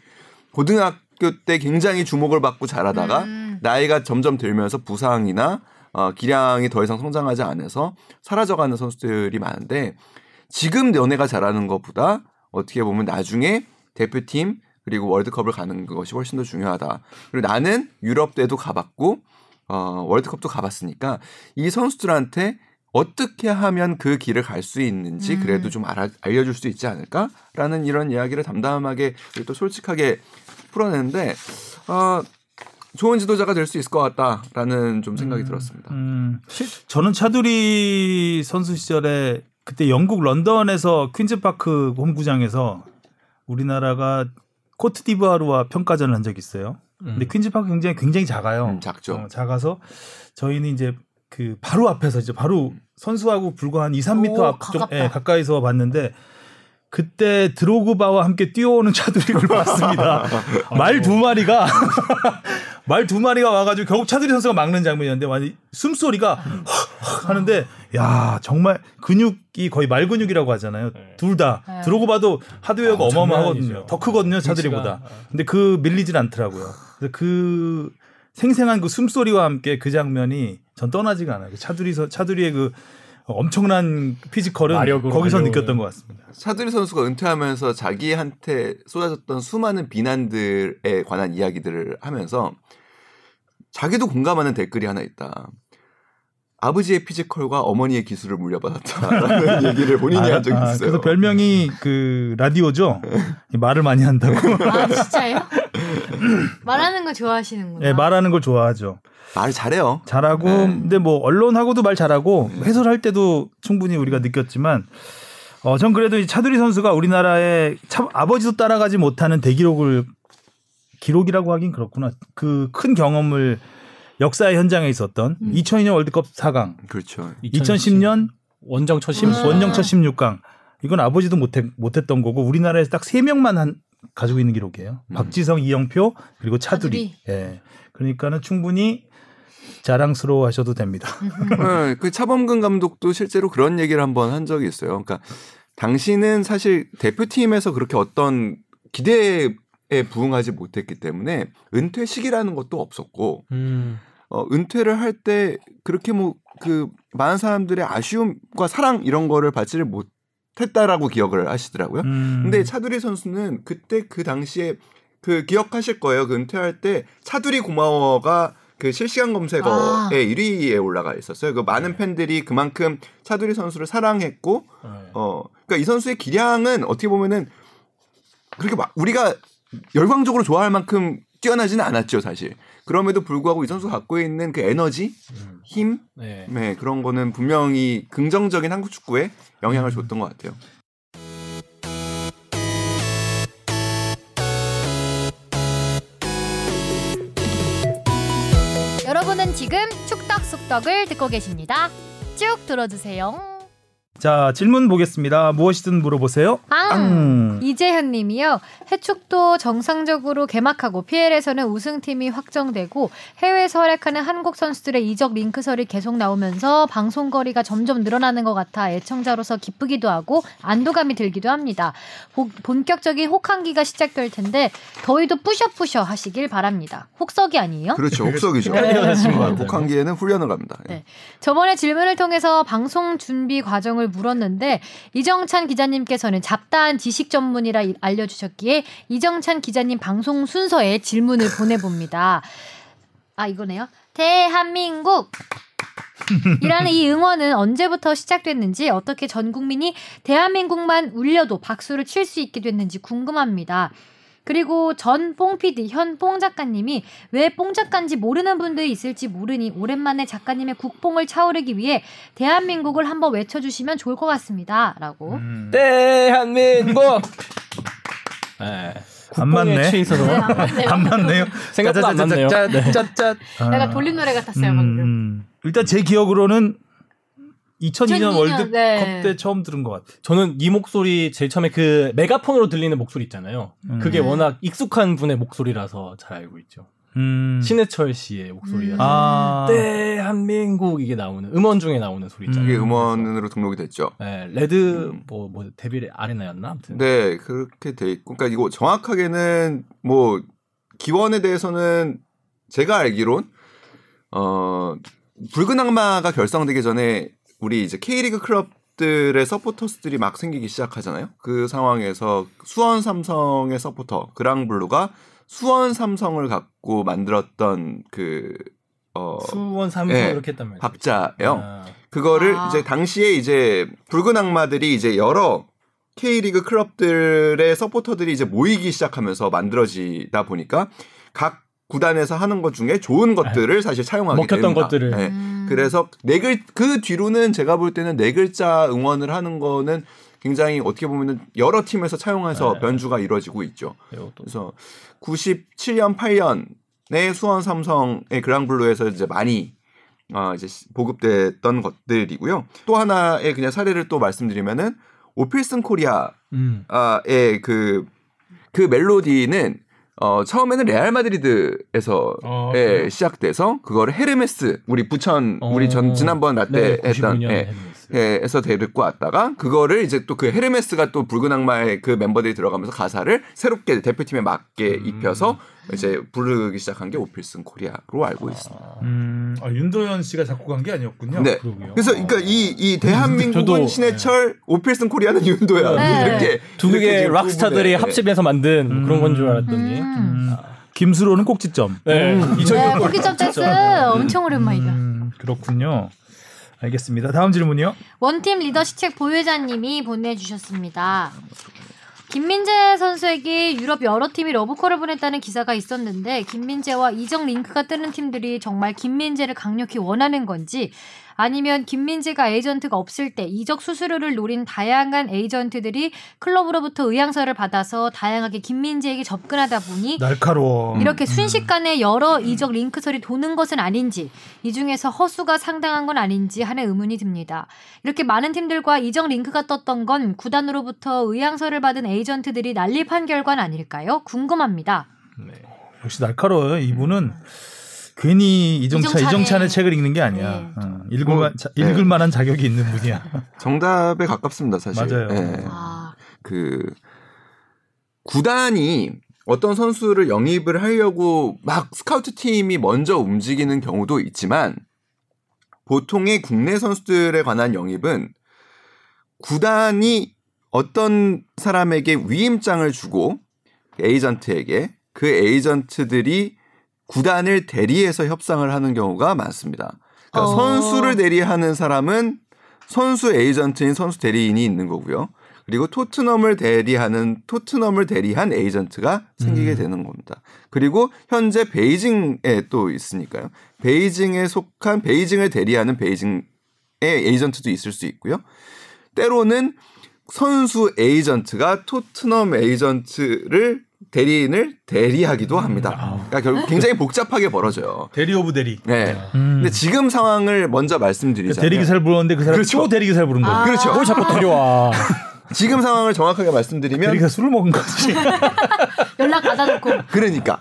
고등학교 때 굉장히 주목을 받고 잘하다가 음. 나이가 점점 들면서 부상이나 어, 기량이 더 이상 성장하지 않아서 사라져가는 선수들이 많은데 지금 너네가 잘하는 것보다 어떻게 보면 나중에 대표팀 그리고 월드컵을 가는 것이 훨씬 더 중요하다. 그리고 나는 유럽 때도 가봤고 어, 월드컵도 가봤으니까 이 선수들한테 어떻게 하면 그 길을 갈 수 있는지 음. 그래도 좀 알아, 알려줄 수 있지 않을까라는 이런 이야기를 담담하게 또 솔직하게 풀어내는데 어, 좋은 지도자가 될 수 있을 것 같다라는 좀 생각이 들었습니다. 음, 저는 차두리 선수 시절에 그때 영국 런던에서 퀸즈파크 홈구장에서 우리나라가 코트디부아르와 평가전을 한 적이 있어요. 근데 퀸즈 파크 굉장히 굉장히 작아요. 음, 작죠. 어, 작아서 저희는 이제 그 바로 앞에서 이제 바로 선수하고 불과 한 2, 3미터 오, 앞 좀, 가깝다. 예, 가까이서 봤는데 그때 드로그바와 함께 뛰어오는 차두리를 봤습니다. 말 두 마리가 말 두 마리가 와가지고 결국 차두리 선수가 막는 장면이었는데 완전 숨소리가 헉헉 하는데 야 정말 근육이 거의 말 근육이라고 하잖아요. 둘다 네. 드로그바도 하드웨어가 아, 어마어마하거든요. 더 크거든요 차두리보다. 근데 그 밀리질 않더라고요. 그래서 그 생생한 그 숨소리와 함께 그 장면이 전 떠나지가 않아요. 그 차두리 선 차두리의 그 엄청난 피지컬은 마력으로 거기서 달려오는. 느꼈던 것 같습니다. 차두리 선수가 은퇴하면서 자기한테 쏟아졌던 수많은 비난들에 관한 이야기들을 하면서 자기도 공감하는 댓글이 하나 있다. 아버지의 피지컬과 어머니의 기술을 물려받았다라는 얘기를 본인이 한 적이 아, 있어요. 그래서 별명이 그 라디오죠. 말을 많이 한다고. 아 진짜요? 말하는 거 좋아하시는구나. 네, 말하는 걸 좋아하죠. 말 잘해요. 잘하고 네. 근데 뭐 언론하고도 말 잘하고 해설할 때도 충분히 우리가 느꼈지만 어, 전 그래도 이 차두리 선수가 우리나라의 참 아버지도 따라가지 못하는 대기록을 기록이라고 하긴 그렇구나. 그 큰 경험을 역사의 현장에 있었던 2002년 월드컵 4강, 그렇죠. 2010년 원정 첫 심. 아. 원정 첫 16강. 이건 아버지도 못해, 못했던 거고 우리나라에서 딱세 명만 한 가지고 있는 기록이에요. 음. 박지성, 이영표 그리고 차두리. 예. 그러니까는 충분히 자랑스러워 하셔도 됩니다. 네, 그 차범근 감독도 실제로 그런 얘기를 한번 한 적이 있어요. 그러니까 당신은 사실 대표팀에서 그렇게 어떤 기대에 부응하지 못했기 때문에 은퇴 시기라는 것도 없었고 음. 어, 은퇴를 할 때 그렇게 뭐 그 많은 사람들의 아쉬움과 사랑 이런 거를 받지를 못했다라고 기억을 하시더라고요. 음. 근데 차두리 선수는 그때 그 당시에 그 기억하실 거예요. 그 은퇴할 때 차두리 고마워가 그 실시간 검색어에 아. 1위에 올라가 있었어요. 그 많은 팬들이 그만큼 차두리 선수를 사랑했고 네. 어 그러니까 이 선수의 기량은 어떻게 보면은 그렇게 막 우리가 열광적으로 좋아할 만큼 뛰어나지는 않았죠, 사실. 그럼에도 불구하고 이 선수가 갖고 있는 그 에너지, 힘, 네. 네, 그런 거는 분명히 긍정적인 한국 축구에 영향을 줬던 것 같아요. 여러분은 지금 축덕 속덕을 듣고 계십니다. 쭉 들어주세요. 자 질문 보겠습니다. 무엇이든 물어보세요. 빵! 앙. 이재현 님이요. 해축도 정상적으로 개막하고 PL에서는 우승팀이 확정되고 해외에서 활약하는 한국 선수들의 이적 링크설이 계속 나오면서 방송 거리가 점점 늘어나는 것 같아 애청자로서 기쁘기도 하고 안도감이 들기도 합니다. 보- 본격적인 혹한기가 시작될 텐데 더위도 뿌셔뿌셔 하시길 바랍니다. 혹석이 아니에요? 그렇죠. 혹석이죠. 헷갈려하신 것 같아요. 혹한기에는 훈련을 갑니다. 예. 네. 저번에 질문을 통해서 방송 준비 과정을 물었는데 이정찬 기자님께서는 잡다한 지식 전문이라 이- 알려주셨기에 이정찬 기자님 방송 순서에 질문을 보내봅니다. 아 이거네요. 대한민국 이라는 이 응원은 언제부터 시작됐는지 어떻게 전 국민이 대한민국만 울려도 박수를 칠 수 있게 됐는지 궁금합니다. 그리고 전 뽕PD, 현 뽕 작가님이 왜 뽕 작가인지 모르는 분들이 있을지 모르니 오랜만에 작가님의 국뽕을 차오르기 위해 대한민국을 한번 외쳐주시면 좋을 것 같습니다. 라고. 음. 대한민국. 네. 안 맞네. 취해 있어서 안 맞네요. 생각보다 안 맞네요. 네. 짜짜짜짜. 내가 돌림 노래 같았어요, 방금. 음, 일단 제 기억으로는 2002년 2002년, 월드컵 네. 때 처음 들은 것 같아요. 저는 이 목소리 제일 처음에 그 메가폰으로 들리는 목소리 있잖아요. 음. 그게 네. 워낙 익숙한 분의 목소리라서 잘 알고 있죠. 음. 신해철 씨의 목소리라서 아. 대한민국 이게 나오는 음원 중에 나오는 소리 있잖아요. 이게 음. 음원으로 등록이 됐죠. 네, 레드 뭐, 뭐 데빌 아레나였나 아무튼. 네, 그렇게 돼 있고, 그러니까 이거 정확하게는 뭐 기원에 대해서는 제가 알기론 어 붉은 악마가 결성되기 전에 우리 이제 K리그 클럽들의 서포터스들이 막 생기기 시작하잖아요. 그 상황에서 수원 삼성의 서포터 그랑블루가 수원 삼성을 갖고 만들었던 그 어, 수원 삼성 네, 이렇게 했단 말이죠. 박자예요. 아, 그거를 아. 이제 당시에 이제 붉은 악마들이 이제 여러 K리그 클럽들의 서포터들이 이제 모이기 시작하면서 만들어지다 보니까 각 구단에서 하는 것 중에 좋은 것들을 사실 차용하게 먹혔던 됩니다. 것들을. 네. 음. 그래서 네글 그 뒤로는 제가 볼 때는 네 글자 응원을 하는 거는 굉장히 어떻게 보면은 여러 팀에서 차용해서 네. 변주가 이루어지고 있죠. 이것도 그래서 97년 8년에 수원 삼성의 그랑블루에서 이제 많이 어 이제 보급됐던 것들이고요. 또 하나의 그냥 사례를 또 말씀드리면은 오필슨 코리아 음. 아의 그, 그 멜로디는 어, 처음에는 레알 마드리드에서 어, 예? 시작돼서 그거를 헤르메스 우리 부천 어. 우리 전 지난번 라떼 네, 했던 99년 예, 헤르메스. 예, 에서 데리고 왔다가 그거를 이제 또 그 헤르메스가 또 붉은 악마의 그 멤버들이 들어가면서 가사를 새롭게 대표팀에 맞게 입혀서 이제 부르기 시작한 게 오 필승 코리아로 알고 있습니다. 음, 아, 윤도현 씨가 작곡한 게 아니었군요. 네. 그러게요. 그래서 그러니까 이, 이 대한민국은 저도- 신해철, 오 필승 코리아는 윤도현 네. 이렇게 두 이렇게 개의 락스타들이. 합심해서 만든 음. 그런 건 줄 알았더니. 음. 김수로는 꼭지점. 네. 네, 꼭지점 댄스 엄청 오랜만이다. 음, 그렇군요. 알겠습니다. 다음 질문이요. 원팀 리더시책 보유자님이 보내주셨습니다. 김민재 선수에게 유럽 여러 팀이 러브콜을 보냈다는 기사가 있었는데 김민재와 이적 링크가 뜨는 팀들이 정말 김민재를 강력히 원하는 건지 아니면 김민재가 에이전트가 없을 때 이적 수수료를 노린 다양한 에이전트들이 클럽으로부터 의향서를 받아서 다양하게 김민재에게 접근하다 보니 날카로워. 이렇게 순식간에 여러 이적 링크설이 도는 것은 아닌지 이 중에서 허수가 상당한 건 아닌지 하는 의문이 듭니다. 이렇게 많은 팀들과 이적 링크가 떴던 건 구단으로부터 의향서를 받은 에이전트들이 난립한 결과는 아닐까요? 궁금합니다. 역시 날카로워요. 이분은 괜히 이정차 이정찬의- 이정찬의 책을 읽는 게 아니야. 네. 어, 읽을, 뭐, 만, 자- 네. 읽을 만한 자격이 있는 분이야. 정답에 가깝습니다, 사실. 맞아요. 예. 아, 그 구단이 어떤 선수를 영입을 하려고 막 스카우트 팀이 먼저 움직이는 경우도 있지만 보통의 국내 선수들에 관한 영입은 구단이 어떤 사람에게 위임장을 주고 에이전트에게 그 에이전트들이 구단을 대리해서 협상을 하는 경우가 많습니다. 그러니까 어. 선수를 대리하는 사람은 선수 에이전트인 선수 대리인이 있는 거고요. 그리고 토트넘을 대리하는 토트넘을 대리한 에이전트가 생기게 되는 겁니다. 그리고 현재 베이징에 또 있으니까요. 베이징에 속한 베이징을 대리하는 베이징의 에이전트도 있을 수 있고요. 때로는 선수 에이전트가 토트넘 에이전트를 대리인을 대리하기도 합니다. 그러니까 결국 굉장히 복잡하게 벌어져요. 대리 of 대리. 네. 음. 근데 지금 상황을 먼저 말씀드리자면 대리 기사를 부르는데 그 사람 그렇죠. 또 대리 기사를 부른 거야. 아. 그렇죠. 뭘 자꾸 데려와. 지금 상황을 정확하게 말씀드리면 기사 술을 먹은 거지. 연락 받아놓고 그러니까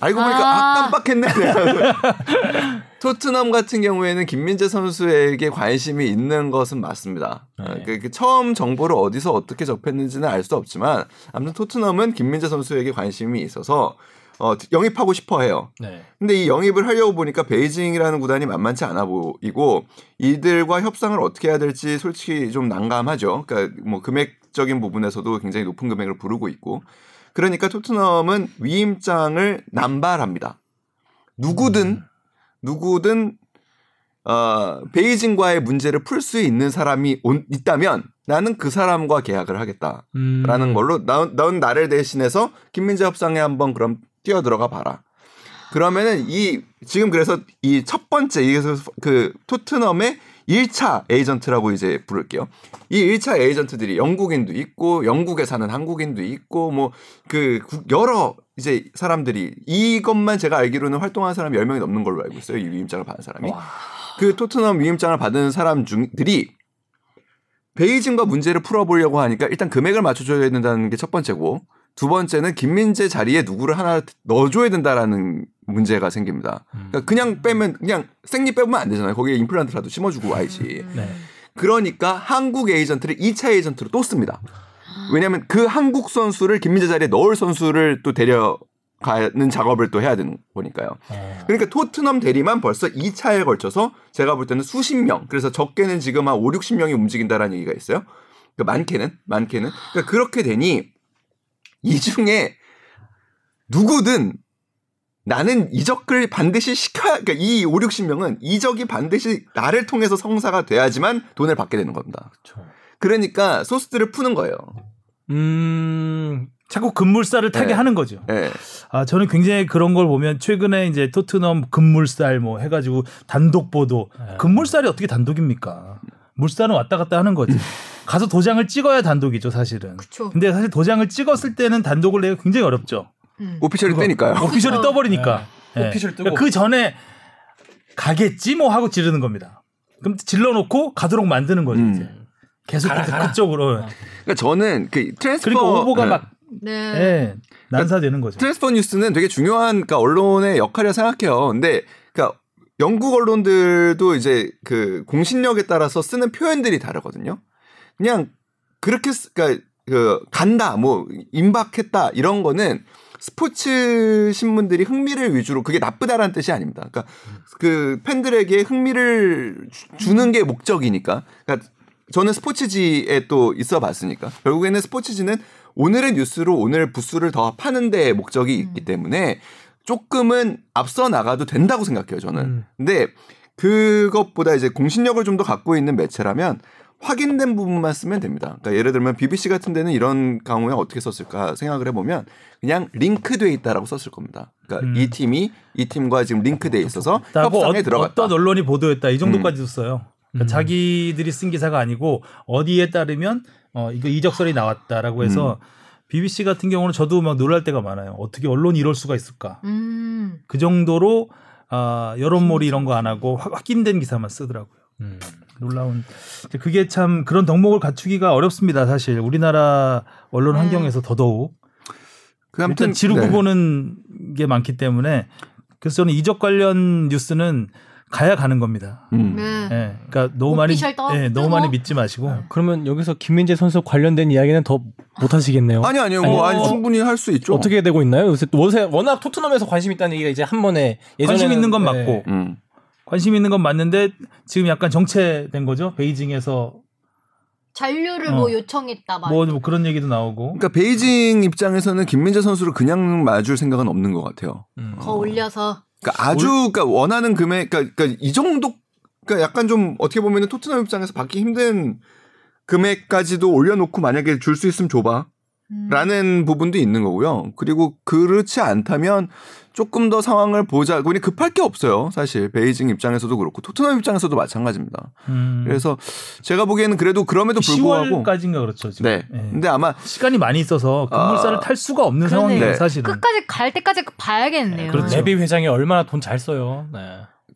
알고 보니까 아. 아, 깜빡했네. 토트넘 같은 경우에는 김민재 선수에게 관심이 있는 것은 맞습니다. 어, 그, 그 처음 정보를 어디서 어떻게 접했는지는 알 수 없지만 아무튼 토트넘은 김민재 선수에게 관심이 있어서 어, 영입하고 싶어 해요. 네. 근데 이 영입을 하려고 보니까 베이징이라는 구단이 만만치 않아 보이고 이들과 협상을 어떻게 해야 될지 솔직히 좀 난감하죠. 그러니까 뭐 금액적인 부분에서도 굉장히 높은 금액을 부르고 있고 그러니까 토트넘은 위임장을 남발합니다. 누구든 누구든 어, 베이징과의 문제를 풀 수 있는 사람이 온- 있다면 나는 그 사람과 계약을 하겠다. 음. 라는 걸로 넌, 넌 나를 대신해서 김민재 협상에 한번 그럼 뛰어 들어가 봐라. 그러면은 이 지금 그래서 이 첫 번째 이게서 그 토트넘의 1차 에이전트라고 이제 부를게요. 이 1차 에이전트들이 영국인도 있고 영국에 사는 한국인도 있고 뭐 그 여러 이제 사람들이 이것만 제가 알기로는 활동하는 사람이 10명이 넘는 걸로 알고 있어요. 이 위임장을 받은 사람이. 그 토트넘 위임장을 받은 사람 중들이 베이징과 문제를 풀어보려고 하니까 일단 금액을 맞춰줘야 된다는 게 첫 번째고 두 번째는 김민재 자리에 누구를 하나 넣어줘야 된다라는 문제가 생깁니다. 그러니까 그냥 빼면 그냥 생리 빼면 안 되잖아요. 거기에 임플란트라도 심어주고 와야지. 네. 그러니까 한국 에이전트를 2차 에이전트로 또 씁니다. 왜냐하면 그 한국 선수를 김민재 자리에 넣을 선수를 또 데려가는 작업을 또 해야 되는 거니까요. 그러니까 토트넘 대리만 벌써 2차에 걸쳐서 제가 볼 때는 수십 명, 그래서 적게는 지금 한 5, 60명이 움직인다라는 얘기가 있어요. 그러니까 많게는, 많게는. 그러니까 그렇게 되니 이 중에 누구든 나는 이적을 반드시 시켜야, 그러니까 이 5, 60명은 이적이 반드시 나를 통해서 성사가 돼야지만 돈을 받게 되는 겁니다. 그러니까 소스들을 푸는 거예요. 음. 자꾸 급물살을 타게 네. 하는 거죠. 예. 아, 저는 굉장히 그런 걸 보면 최근에 이제 토트넘 급물살 뭐 해가지고 단독 보도. 네. 급물살이 어떻게 단독입니까? 물살은 왔다 갔다 하는 거지. 가서 도장을 찍어야 단독이죠, 사실은. 그쵸. 근데 사실 도장을 찍었을 때는 단독을 내기 굉장히 어렵죠. 음. official이 뜨니까요. official이 떠버리니까. 예. official 뜨고. 그 전에 가겠지 뭐 하고 지르는 겁니다. 그럼 질러놓고 가도록 만드는 거죠, 음. 이제. 계속 가라, 그- 가라. 그쪽으로. 그러니까 저는 그 transfer 그러니까 오보가 네. 막 네. 예, 난사되는 거죠. transfer 뉴스는 되게 중요한 그러니까 언론의 역할이라 생각해요. 근데 그러니까 영국 언론들도 이제 그 공신력에 따라서 쓰는 표현들이 다르거든요. 그냥 그렇게 쓰, 그러니까 그 간다, 뭐 임박했다 이런 거는 스포츠 신문들이 흥미를 위주로 그게 나쁘다라는 뜻이 아닙니다. 그러니까 그 팬들에게 흥미를 주- 주는 게 목적이니까. 그러니까 저는 스포츠지에 또 있어 봤으니까. 결국에는 스포츠지는 오늘의 뉴스로 오늘 부수를 더 파는 데 목적이 있기 때문에 조금은 앞서 나가도 된다고 생각해요, 저는. 음. 근데 그것보다 이제 공신력을 좀 더 갖고 있는 매체라면 확인된 부분만 쓰면 됩니다. 그러니까 예를 들면 BBC 같은 데는 이런 경우에 어떻게 썼을까 생각을 해보면 그냥 링크돼 있다라고 썼을 겁니다. 그러니까 음. 이 팀이 이 팀과 지금 링크돼 있어서 하고 협상에 어, 들어갔다. 어떤 언론이 보도했다 이 정도까지도 써요. 그러니까 음. 자기들이 쓴 기사가 아니고 어디에 따르면 어 이거 이적설이 나왔다라고 해서 BBC 같은 경우는 저도 막 놀랄 때가 많아요. 어떻게 언론이 이럴 수가 있을까? 음. 그 정도로 아 여론몰이 이런 거 안 하고 확- 확인된 기사만 쓰더라고요. 음. 놀라운 그게 참 그런 덕목을 갖추기가 어렵습니다. 사실 우리나라 언론 네. 환경에서 더더욱 그 아무튼 일단 지르고 네. 보는 게 많기 때문에 그래서 저는 이적 관련 뉴스는 가야 가는 겁니다. 음. 네. 예, 그러니까 너무 많이 예, 너무? 많이 믿지 마시고 그러면 여기서 김민재 선수 관련된 이야기는 더 못 하시겠네요. 아니 아니요, 뭐 아니, 아니 어, 충분히 할 수 있죠. 어떻게 되고 있나요? 요새 요새 워낙 토트넘에서 관심 있다는 얘기가 이제 한 번에 예전에는 관심 있는 건 네. 맞고 음. 관심 있는 건 맞는데 지금 약간 정체된 거죠. 베이징에서 잔류를 어. 뭐 요청했다 막. 뭐, 뭐 그런 얘기도 나오고 그러니까 베이징 입장에서는 김민재 선수를 그냥 놔줄 생각은 없는 것 같아요. 음. 더 올려서 그러니까 아주 그러니까 원하는 금액 그러니까, 그러니까 이 정도 그러니까 약간 좀 어떻게 보면은 토트넘 입장에서 받기 힘든 금액까지도 올려놓고 만약에 줄 수 있으면 줘봐. 음. 라는 부분도 있는 거고요. 그리고 그렇지 않다면 조금 더 상황을 보자. 우리 급할 게 없어요. 사실 베이징 입장에서도 그렇고 토트넘 입장에서도 마찬가지입니다. 음, 그래서 제가 보기에는 그래도 그럼에도 불구하고 10월까지인가 그렇죠. 지금. 네. 예. 근데 아마 시간이 많이 있어서 금물살을 아, 탈 수가 없는. 상황이에요. 네. 사실은. 끝까지 갈 때까지 봐야겠네요. 그렇죠. 레비 회장이 얼마나 돈 잘 써요. 네.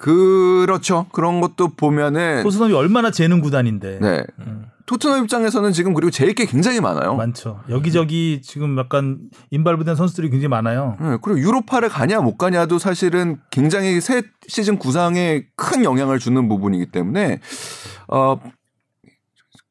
그렇죠. 그런 것도 보면은 토트넘이 얼마나 재능 구단인데 네. 음, 토트넘 입장에서는 지금 그리고 제일 게 굉장히 많아요. 많죠. 여기저기 지금 약간 인발부된 선수들이 굉장히 많아요. 네, 그리고 유로파를 가냐 못 가냐도 사실은 굉장히 새 시즌 구상에 큰 영향을 주는 부분이기 때문에 어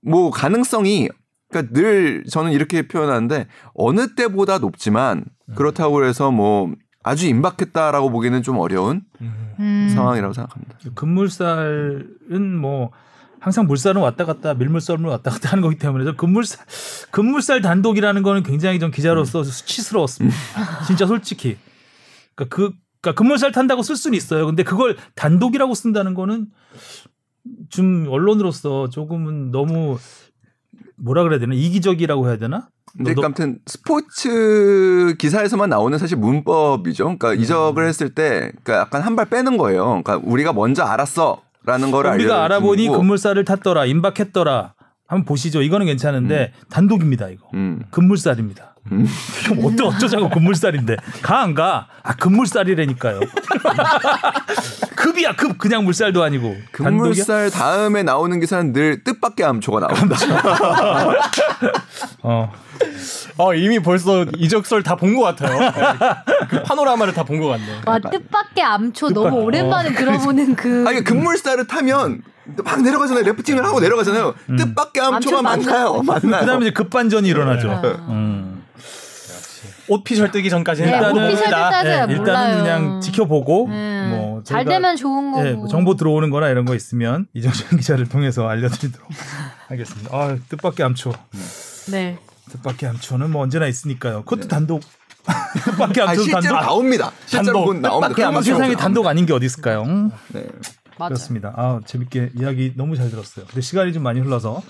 뭐 가능성이 그러니까 늘 저는 이렇게 표현하는데 어느 때보다 높지만 그렇다고 해서 뭐 아주 임박했다라고 보기는 좀 어려운 음. 음. 상황이라고 생각합니다. 금물살은 뭐 항상 물살은 왔다 갔다 밀물썰은 왔다 갔다 하는 거기 때문에 저 금물살 금물살 단독이라는 거는 굉장히 좀 기자로서 수치스러웠습니다. 진짜 솔직히. 그러니까 그 그러니까 금물살 탄다고 쓸 수는 있어요. 근데 그걸 단독이라고 쓴다는 거는 좀 언론으로서 조금은 너무 뭐라 그래야 되나 이기적이라고 해야 되나? 근데 너- 아무튼 스포츠 기사에서만 나오는 사실 문법이죠. 그러니까 음. 이적을 했을 때 그러니까 약간 한 발 빼는 거예요. 그러니까 우리가 먼저 알았어 라는 거를 우리가 알아보니. 금물살을 탔더라, 임박했더라. 한번 보시죠. 이거는 괜찮은데 단독입니다. 이거. 음. 금물살입니다. 음. 그럼 어쩌 어쩌자고 금물살인데 가 안 가? 아 금물살이라니까요. 급이야 급 그냥 물살도 아니고 단독이야? 금물살 다음에 나오는 기사는 늘 뜻밖의 암초가 나온다. 어 어, 이미 벌써 이적설 다 본 것 같아요. 네. 그 파노라마를 다 본 것 같네. 와 뜻밖의 암초 너무 오랜만에 들어보는 그 아니 금물살을 타면 막 내려가잖아요. 래프팅을 하고 내려가잖아요. 뜻밖의 암초가 암초 만나요. 만나요. 그다음에 이제 급반전이 일어나죠. 네. 음. 옷피셜 뜨기 전까지는 네, 다 옷피셜. 때까지는 네, 일단은 몰라요. 그냥 지켜보고 음. 뭐잘 저희가, 되면 좋은 거고. 예, 뭐 정보 들어오는 거나 이런 거 있으면 이정철 기자를 통해서 알려드리도록 하겠습니다. 아 뜻밖의 암초. 네. 뜻밖의 암초는 뭐 언제나 있으니까요. 그것도 단독. 뜻밖의 아, 암초 단독. 나옵니다. 실제로 단독. 본 나옵니다. 뜻밖의 세상에 단독 아닌 게 어디 있을까요? 음? 네. 맞아요. 그렇습니다. 아, 재밌게 이야기 너무 잘 들었어요. 근데 시간이 좀 많이 흘러서.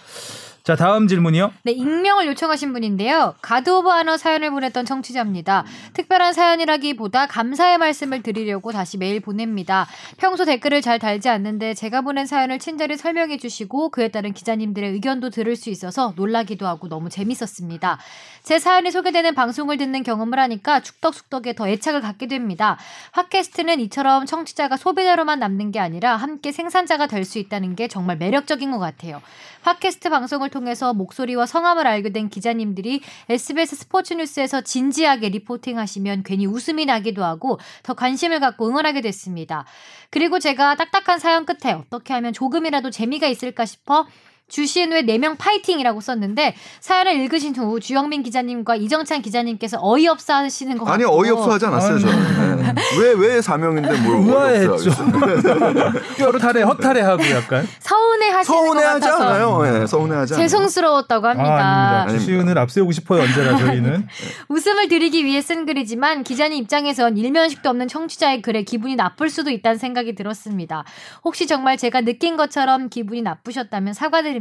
자, 다음 질문이요. 네, 익명을 요청하신 분인데요. Guard of Honour 사연을 보냈던 청취자입니다. 특별한 사연이라기보다 감사의 말씀을 드리려고 다시 메일 보냅니다. 평소 댓글을 잘 달지 않는데 제가 보낸 사연을 친절히 설명해 주시고 그에 따른 기자님들의 의견도 들을 수 있어서 놀라기도 하고 너무 재밌었습니다. 제 사연이 소개되는 방송을 듣는 경험을 하니까 축덕숙덕에 더 애착을 갖게 됩니다. 팟캐스트는 이처럼 청취자가 소비자로만 남는 게 아니라 함께 생산자가 될 수 있다는 게 정말 매력적인 것 같아요. 팟캐스트 방송을 통해서 목소리와 성함을 알게 된 기자님들이 SBS 스포츠 뉴스에서 진지하게 리포팅하시면 괜히 웃음이 나기도 하고 더 관심을 갖고 응원하게 됐습니다. 그리고 제가 딱딱한 사연 끝에 어떻게 하면 조금이라도 재미가 있을까 싶어 주시은의 4명 파이팅이라고 썼는데 사연을 읽으신 후 주영민 기자님과 이정찬 기자님께서 어이없어 하시는 것 아니 어이없어 하지 않았어요 저는. 왜왜 사명인데 뭘 의아했죠. 어이없어 하겠어요. 허탈해 허탈해 하고 약간 서운해 하시는 것 서운해하지 같아서 않아요. 예, 서운해 하지 않아요. 죄송스러웠다고 합니다. 아. 주시은을 앞세우고 싶어요 언제나 저희는. 웃음을 드리기 위해 쓴 글이지만 기자님 입장에선 일면식도 없는 청취자의 글에 기분이 나쁠 수도 있다는 생각이 들었습니다. 혹시 정말 제가 느낀 것처럼 기분이 나쁘셨다면 사과드립니다.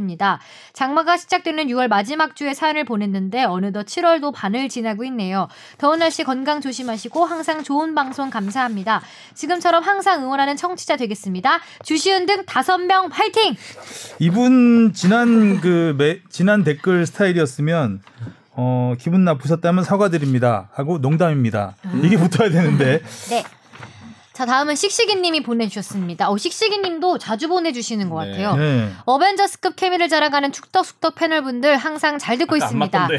장마가 시작되는 6월 마지막 주에 사연을 보냈는데 어느덧 7월도 반을 지나고 있네요. 더운 날씨 건강 조심하시고 항상 좋은 방송 감사합니다. 지금처럼 항상 응원하는 청취자 되겠습니다. 주시은 등 다섯 명 파이팅! 이분 지난 그 매, 지난 댓글 스타일이었으면 어, 기분 나쁘셨다면 사과드립니다 하고 농담입니다. 이게 붙어야 되는데 네. 자, 다음은 씩씩이님이 보내주셨습니다. 어, 씩씩이님도 자주 보내주시는 것 네. 같아요. 네. 어벤져스급 케미를 자랑하는 축덕숙덕 패널분들 항상 잘 듣고 안 있습니다.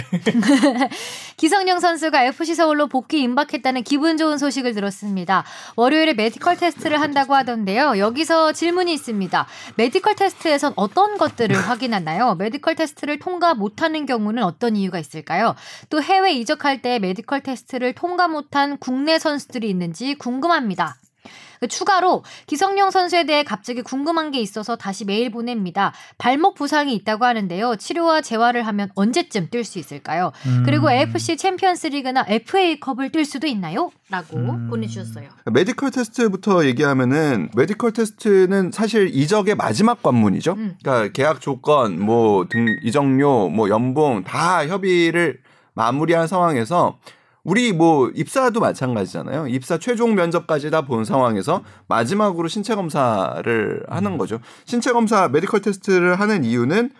기성용 선수가 FC 서울로 복귀 임박했다는 기분 좋은 소식을 들었습니다. 월요일에 메디컬 테스트를 한다고 하던데요. 여기서 질문이 있습니다. 메디컬 테스트에선 어떤 것들을 확인하나요? 메디컬 테스트를 통과 못하는 경우는 어떤 이유가 있을까요? 또 해외 이적할 때 메디컬 테스트를 통과 못한 국내 선수들이 있는지 궁금합니다. 그 추가로 기성용 선수에 대해 갑자기 궁금한 게 있어서 다시 메일 보냅니다. 발목 부상이 있다고 하는데요. 치료와 재활을 하면 언제쯤 뛸 수 있을까요? 음. 그리고 AFC 챔피언스리그나 FA컵을 뛸 수도 있나요? 라고 음. 보내주셨어요. 메디컬 테스트부터 얘기하면은 메디컬 테스트는 사실 이적의 마지막 관문이죠. 음. 그러니까 계약 조건, 뭐 등 이적료, 뭐 연봉 다 협의를 마무리한 상황에서 우리 뭐 입사도 마찬가지잖아요. 입사 최종 면접까지 다 본 상황에서 마지막으로 신체 검사를 하는 거죠. 신체 검사 메디컬 테스트를 하는 이유는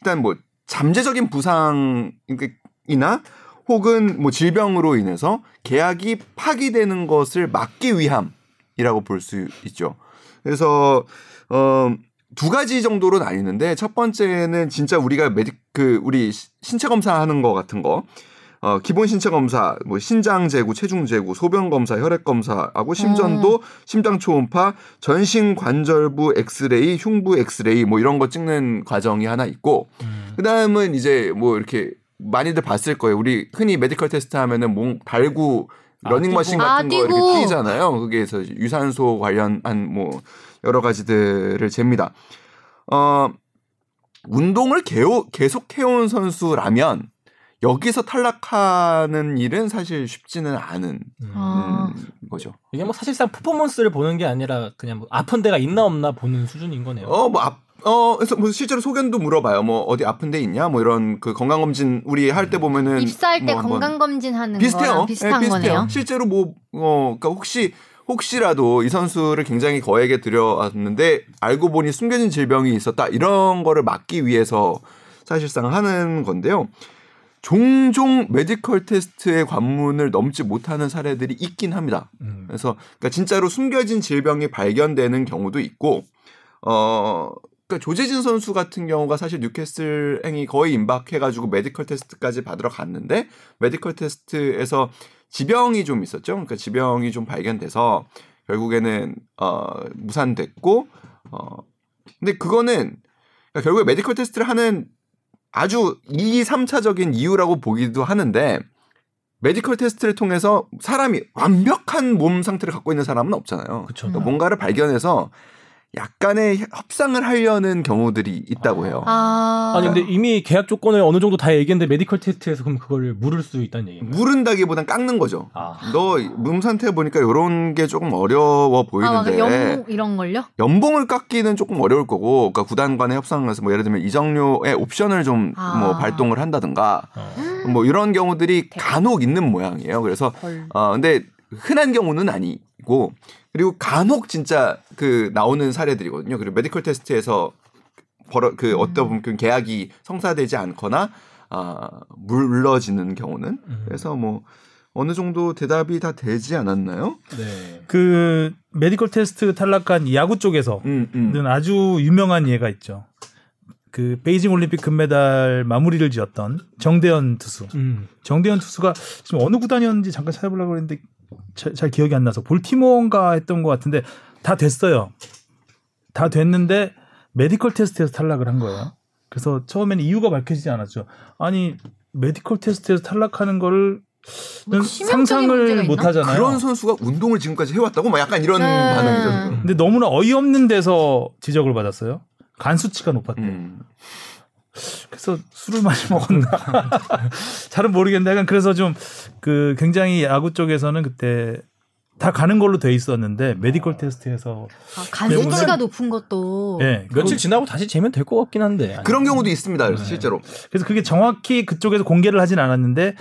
일단 뭐 잠재적인 부상이나 혹은 뭐 질병으로 인해서 계약이 파기되는 것을 막기 위함이라고 볼 수 있죠. 그래서 어. 두 가지 정도로 나뉘는데 첫 번째는 진짜 우리가 메디 그 우리 시- 신체 검사하는 거 같은 거 어, 기본 신체 검사, 뭐 신장 재구, 체중 재구, 소변 검사, 혈액 검사하고 심전도, 심장 초음파, 전신 관절부 엑스레이, 흉부 엑스레이 뭐 이런 거 찍는 과정이 하나 있고 그다음은 이제 뭐 이렇게 많이들 봤을 거예요. 우리 흔히 메디컬 테스트 하면은 뭐 달고 아, 러닝머신 뛰고. 같은 아, 거 이렇게. 뛰잖아요. 거기에서 유산소 관련한 뭐 여러 가지들을 잽니다. 어, 운동을 계속 해온 선수라면 여기서 탈락하는 일은 사실 쉽지는 않은 아. 음, 거죠. 이게 뭐 사실상 퍼포먼스를 보는 게 아니라 그냥 뭐 아픈 데가 있나 없나 보는 수준인 거네요. 어, 뭐, 앞, 어, 그래서 뭐 실제로 소견도 물어봐요. 뭐 어디 아픈 데 있냐? 뭐 이런 그 건강 검진 우리 할 때 보면은 입사할 때뭐 한번 건강 검진 하는 비슷해요. 거랑 비슷한 예, 거네요. 실제로 뭐, 어, 그러니까 혹시 혹시라도 이 선수를 굉장히 거액에 들여왔는데 알고 보니 숨겨진 질병이 있었다 이런 거를 막기 위해서 사실상 하는 건데요. 종종 메디컬 테스트의 관문을 넘지 못하는 사례들이 있긴 합니다. 음. 그래서 그러니까 진짜로 숨겨진 질병이 발견되는 경우도 있고 어 그러니까 조재진 선수 같은 경우가 사실 뉴캐슬 행이 거의 임박해가지고 메디컬 테스트까지 받으러 갔는데 메디컬 테스트에서 지병이 좀 있었죠. 그러니까 지병이 좀 발견돼서 결국에는 어 무산됐고 어 근데 그거는 그러니까 결국에 메디컬 테스트를 하는 아주 2, 3차적인 이유라고 보기도 하는데 메디컬 테스트를 통해서 사람이 완벽한 몸 상태를 갖고 있는 사람은 없잖아요. 그쵸. 그러니까 뭔가를 발견해서 약간의 협상을 하려는 경우들이 있다고 해요. 아, 아니 근데 이미 계약 조건을 어느 정도 다 얘기했는데 메디컬 테스트에서 그럼 그거를 무를 수 있다는 얘기인가요? 무른다기보단 깎는 거죠. 아. 너 몸 상태 보니까 이런 게 조금 어려워 아, 막 보이는데 연봉 이런 걸요? 연봉을 깎기는 조금 어려울 거고, 그러니까 구단 간의 협상에서 뭐 예를 들면 이적료의 옵션을 좀뭐 아. 발동을 한다든가, 어. 뭐 이런 경우들이 간혹 있는 모양이에요. 그래서 헐. 어 근데 흔한 경우는 아니고, 그리고 간혹 진짜 그 나오는 사례들이거든요. 그리고 메디컬 테스트에서 벌어 그 음. 어떤 부분 성사되지 않거나 않거나 아 물러지는 경우는 음. 그래서 뭐 어느 정도 대답이 다 되지 않았나요? 네. 그 메디컬 테스트 탈락한 야구 쪽에서는 음, 음. 아주 유명한 예가 있죠. 그 베이징 올림픽 금메달 마무리를 지었던 정대현 투수. 음. 정대현 투수가 지금 어느 구단이었는지 잠깐 찾아보려고 했는데 자- 잘 기억이 안 나서 볼티모어인가 했던 것 같은데 다 됐어요. 다 됐는데 메디컬 테스트에서 탈락을 한 거예요. 그래서 처음에는 이유가 밝혀지지 않았죠. 아니 메디컬 테스트에서 탈락하는 거를 뭐 상상을? 못 하잖아요. 그런 선수가 운동을 지금까지 해왔다고 막 약간 이런 네. 반응이죠. 근데 너무나 어이없는 데서 지적을 받았어요. 간 수치가 높았대. 음. 그래서 술을 많이 먹었나? 잘은 모르겠는데 약간 그래서 좀 그 굉장히 야구 쪽에서는 그때 다 가는 걸로 돼 있었는데 메디컬 테스트에서 아, 간 수치가 높은 것도 예 며칠 지나고 다시 재면 될 것 같긴 한데. 그런 경우도 있습니다. 그래서 실제로. 그래서 그게 정확히 그쪽에서 공개를 하진 않았는데 에,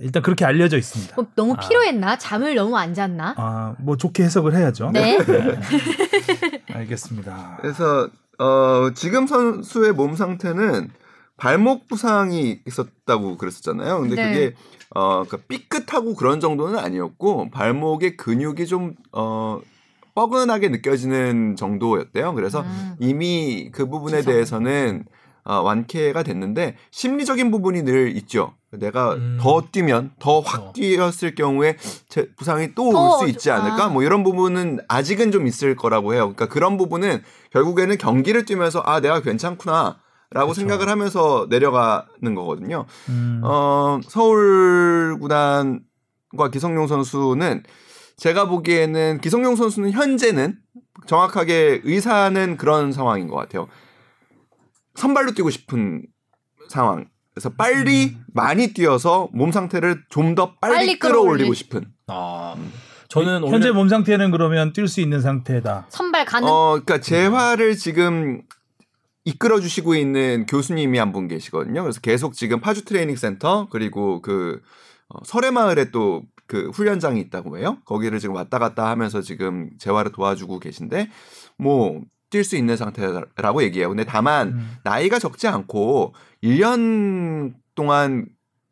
일단 그렇게 알려져 있습니다. 뭐 너무 피로했나? 잠을 너무 안 잤나? 아뭐 좋게 해석을 해야죠. 네. 알겠습니다. 그래서 어, 지금 선수의 몸 상태는 발목 부상이 있었다고 그랬었잖아요. 근데 네. 그게 어, 그러니까 삐끗하고 그런 정도는 아니었고 발목의 근육이 좀 어, 뻐근하게 느껴지는 정도였대요. 그래서 음. 이미 그 부분에 대해서는 어, 완쾌가 됐는데 심리적인 부분이 늘 있죠. 내가 음. 더 뛰면 더확 어. 뛰었을 경우에 제 부상이 또더올수 있지 아. 않을까? 뭐 이런 부분은 아직은 좀 있을 거라고 해요. 그러니까 그런 부분은 결국에는 경기를 뛰면서 아 내가 괜찮구나. 라고 생각을 하면서 내려가는 거거든요. 음, 어, 서울 구단과 기성용 선수는 제가 보기에는 기성용 선수는 현재는 정확하게 의사는 그런 상황인 것 같아요. 선발로 뛰고 싶은 상황. 그래서 빨리 많이 뛰어서 몸 상태를 좀 더 빨리, 빨리 끌어올리고 끌어올리- 싶은. 아, 저는 오히려 현재 몸 상태는 그러면 뛸 수 있는 상태다. 선발 가능? 어, 그러니까 재활을 지금 이끌어 주시고 있는 교수님이 한 분 계시거든요. 그래서 계속 지금 파주 트레이닝 센터 그리고 그 어, 설해마을에 또 그 훈련장이 있다고 해요. 거기를 지금 왔다 갔다 하면서 지금 재활을 도와주고 계신데 뭐 뛸 수 있는 상태라고 얘기해요. 근데 다만 음. 나이가 적지 않고 1년 동안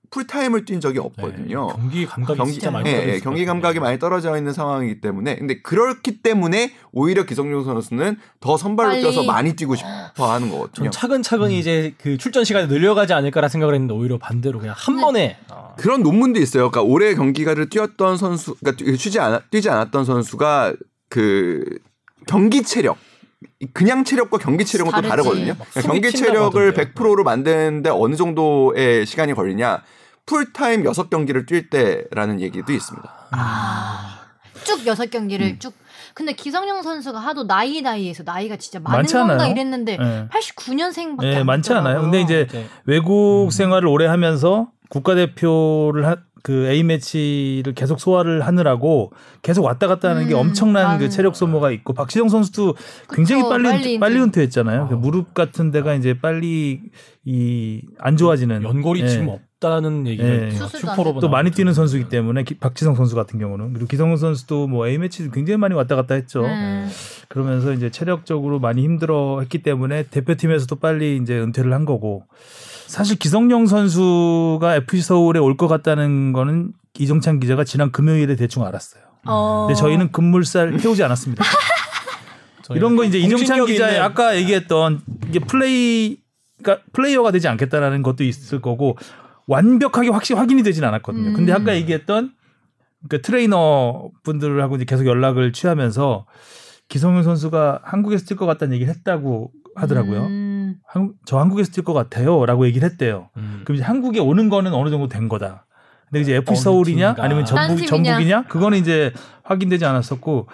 풀타임을 뛴 적이 없거든요. 네, 경기 감각이 경기, 진짜 많이 예, 것 경기. 감각이 많이 떨어져 있는 상황이기 때문에 근데 그렇기 때문에 오히려 기성용 선수는 더 선발로 빨리. 뛰어서 많이 뛰고 싶어 하는 거거든요. 전 차근차근 이제 그 출전 시간이 늘려가지 않을까라 생각을 했는데 오히려 반대로 그냥 한 번에 아, 그런 논문도 있어요. 그러니까 올해 경기가를 뛰었던 선수, 그러니까 뛰- 쉬지 않아, 뛰지 않았던 선수가 그 경기 체력, 그냥 체력과 경기 체력은 또 다르지. 다르거든요. 막 그러니까 경기 체력을 하던데요. 100%로 만드는데 어느 정도의 시간이 걸리냐? 풀타임 6경기를 뛸 때라는 얘기도 있습니다. 쭉 여섯 경기를 음. 쭉. 근데 기성용 선수가 하도 나이 나이에서 나이가 진짜 많은 많지 건가 않아요? 이랬는데 예. 89년생밖에 예, 안 많지 않아요. 근데 이제 이제 외국 생활을 오래 하면서 국가대표를 하, 그 A 매치를 계속 소화를 하느라고 계속 왔다 갔다 하는 게 음, 엄청난 그 체력 소모가 있고 박시정 선수도 굉장히 빨리 빨리. 빨리 은퇴했잖아요. 그 어. 무릎 같은 데가 이제 빨리 이 안 좋아지는 연골이 예. 지금 없다는 얘기가 예. 또 많이. 뛰는 선수이기 때문에 기- 박지성 선수 같은 경우는 그리고 기성용 선수도 뭐 A 매치 굉장히 많이 왔다 갔다 했죠. 음. 그러면서 이제 체력적으로 많이 힘들어했기 때문에 대표팀에서도 빨리 이제 은퇴를 한 거고 사실 기성용 선수가 FC 서울에 올 것 같다는 거는 이정찬 기자가 지난 금요일에 대충 알았어요. 어. 근데 저희는 급물살 태우지 않았습니다. 이런 거 이제 이정찬 기자의 아까 얘기했던 이게 플레이가 플레이어가 되지 않겠다라는 것도 있을 거고 완벽하게 확실 확인이 되진 않았거든요. 근데 음. 아까 얘기했던 그 트레이너 분들하고 이제 계속 연락을 취하면서 기성용 선수가 한국에서 뛸 것 같다는 얘기를 했다고 하더라고요. 음. 한- 저 한국에서 뛸 것 같아요라고 얘기를 했대요. 음. 그럼 이제 한국에 오는 거는 어느 정도 된 거다. 근데 이제 FC 서울이냐 팀인가. 아니면 딴 전북. 전북이냐 그거는 이제 확인되지 않았었고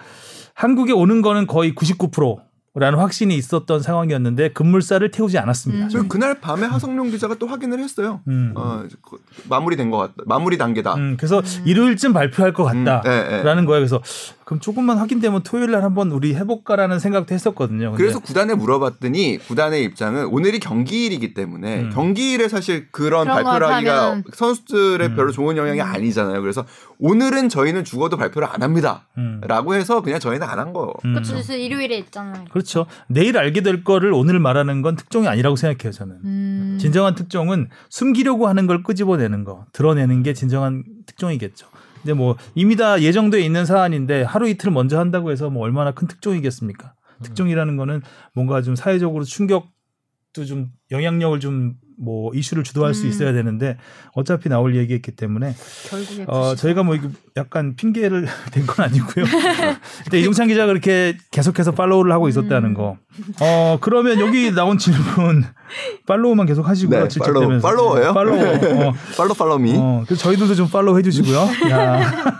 한국에 오는 거는 거의 99%라는 확신이 있었던 상황이었는데 급물살을 태우지 않았습니다. 음. 저 그날 밤에 하성룡 기자가 또 확인을 했어요. 음. 어, 그- 마무리된 것 같다. 마무리 단계다. 음, 그래서 일요일쯤 발표할 것 음, 같다라는 예, 예. 거예요. 그래서 그럼 조금만 확인되면 토요일 날 한번 우리 해볼까라는 생각도 했었거든요. 근데 그래서 구단에 물어봤더니 구단의 입장은 오늘이 경기일이기 때문에 음. 경기일에 사실 그런 그런 발표를 걸 하기가 하면- 선수들의 음. 별로 좋은 영향이 아니잖아요. 그래서 오늘은 저희는 죽어도 발표를 안 합니다. 음. 라고 해서 그냥 저희는 안 한 거. 음. 그쵸, 그래서 일요일에 있잖아요. 그렇죠. 내일 알게 될 거를 오늘 말하는 건 특종이 아니라고 생각해요. 저는. 음. 진정한 특종은 숨기려고 하는 걸 끄집어내는 거, 드러내는 게 진정한 특종이겠죠. 근데 뭐 이미 다 예정돼 있는 사안인데 하루 이틀 먼저 한다고 해서 뭐 얼마나 큰 특종이겠습니까? 특종이라는 거는 뭔가 좀 사회적으로 충격 또좀 영향력을 좀 뭐 이슈를 주도할 수 음. 있어야 되는데 어차피 나올 얘기였기 때문에 어, 저희가 뭐 이거 약간 핑계를 댄 건 아니고요. 일단 이정찬 기자가 그렇게 계속해서 팔로우를 하고 있었다는 음. 거. 어 그러면 여기 나온 질문 팔로우만 계속 하시고요. 네, 팔로우, 질책되면서. 팔로워예요? 팔로우. 어, 팔로 follow me. 어, 그래서 저희들도 좀 팔로우 해주시고요. 야.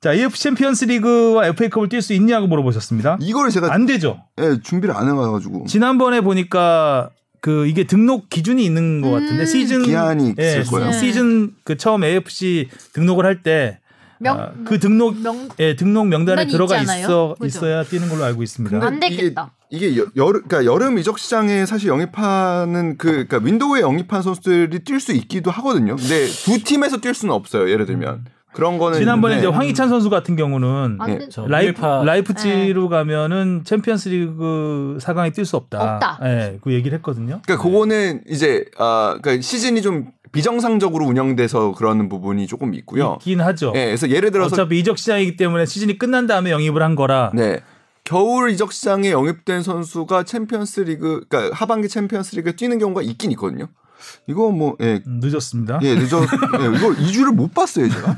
자, AFC 챔피언스 리그와 FA컵을 뛸 수 있냐고 물어보셨습니다. 이걸 제가 안 되죠. 예, 준비를 안 해가지고 지난번에 보니까 그 이게 등록 기준이 있는 것 같은데 음. 시즌 기한이 예, 있을 거예요. 시즌 그 처음 AFC 등록을 할때 명- 아, 그 등록 명- 예, 등록 명단에 들어가 있잖아요. 있어 그죠? 있어야 뛰는 걸로 알고 있습니다. 안 되겠다. 이게, 이게 여, 여름 그러니까 여름 이적 시장에 사실 영입하는 그 그러니까 윈도우에 영입한 선수들이 뛸 수 있기도 하거든요. 근데 두 팀에서 뛸 수는 없어요. 예를 들면 그런 거는 지난번에 이제 있는데 황희찬 선수 같은 경우는. 저 라이프 라이프치히로 가면은 챔피언스리그 4강에 뛸 수 없다. 없다. 예, 그 얘기를 했거든요. 그러니까 그거는 이제 아 그러니까 시즌이 좀 비정상적으로 운영돼서 그러는 부분이 조금 있고요. 있긴 하죠. 예, 그래서 예를 들어서 어차피 이적 시장이기 때문에 시즌이 끝난 다음에 영입을 한 거라. 네. 겨울 이적 시장에 영입된 선수가 챔피언스 리그 그러니까 하반기 챔피언스 리그에 뛰는 경우가 있긴 있거든요. 이거 뭐 예. 음, 늦었습니다. 예, 늦어. 예, 이거 2주를 못 봤어요, 제가.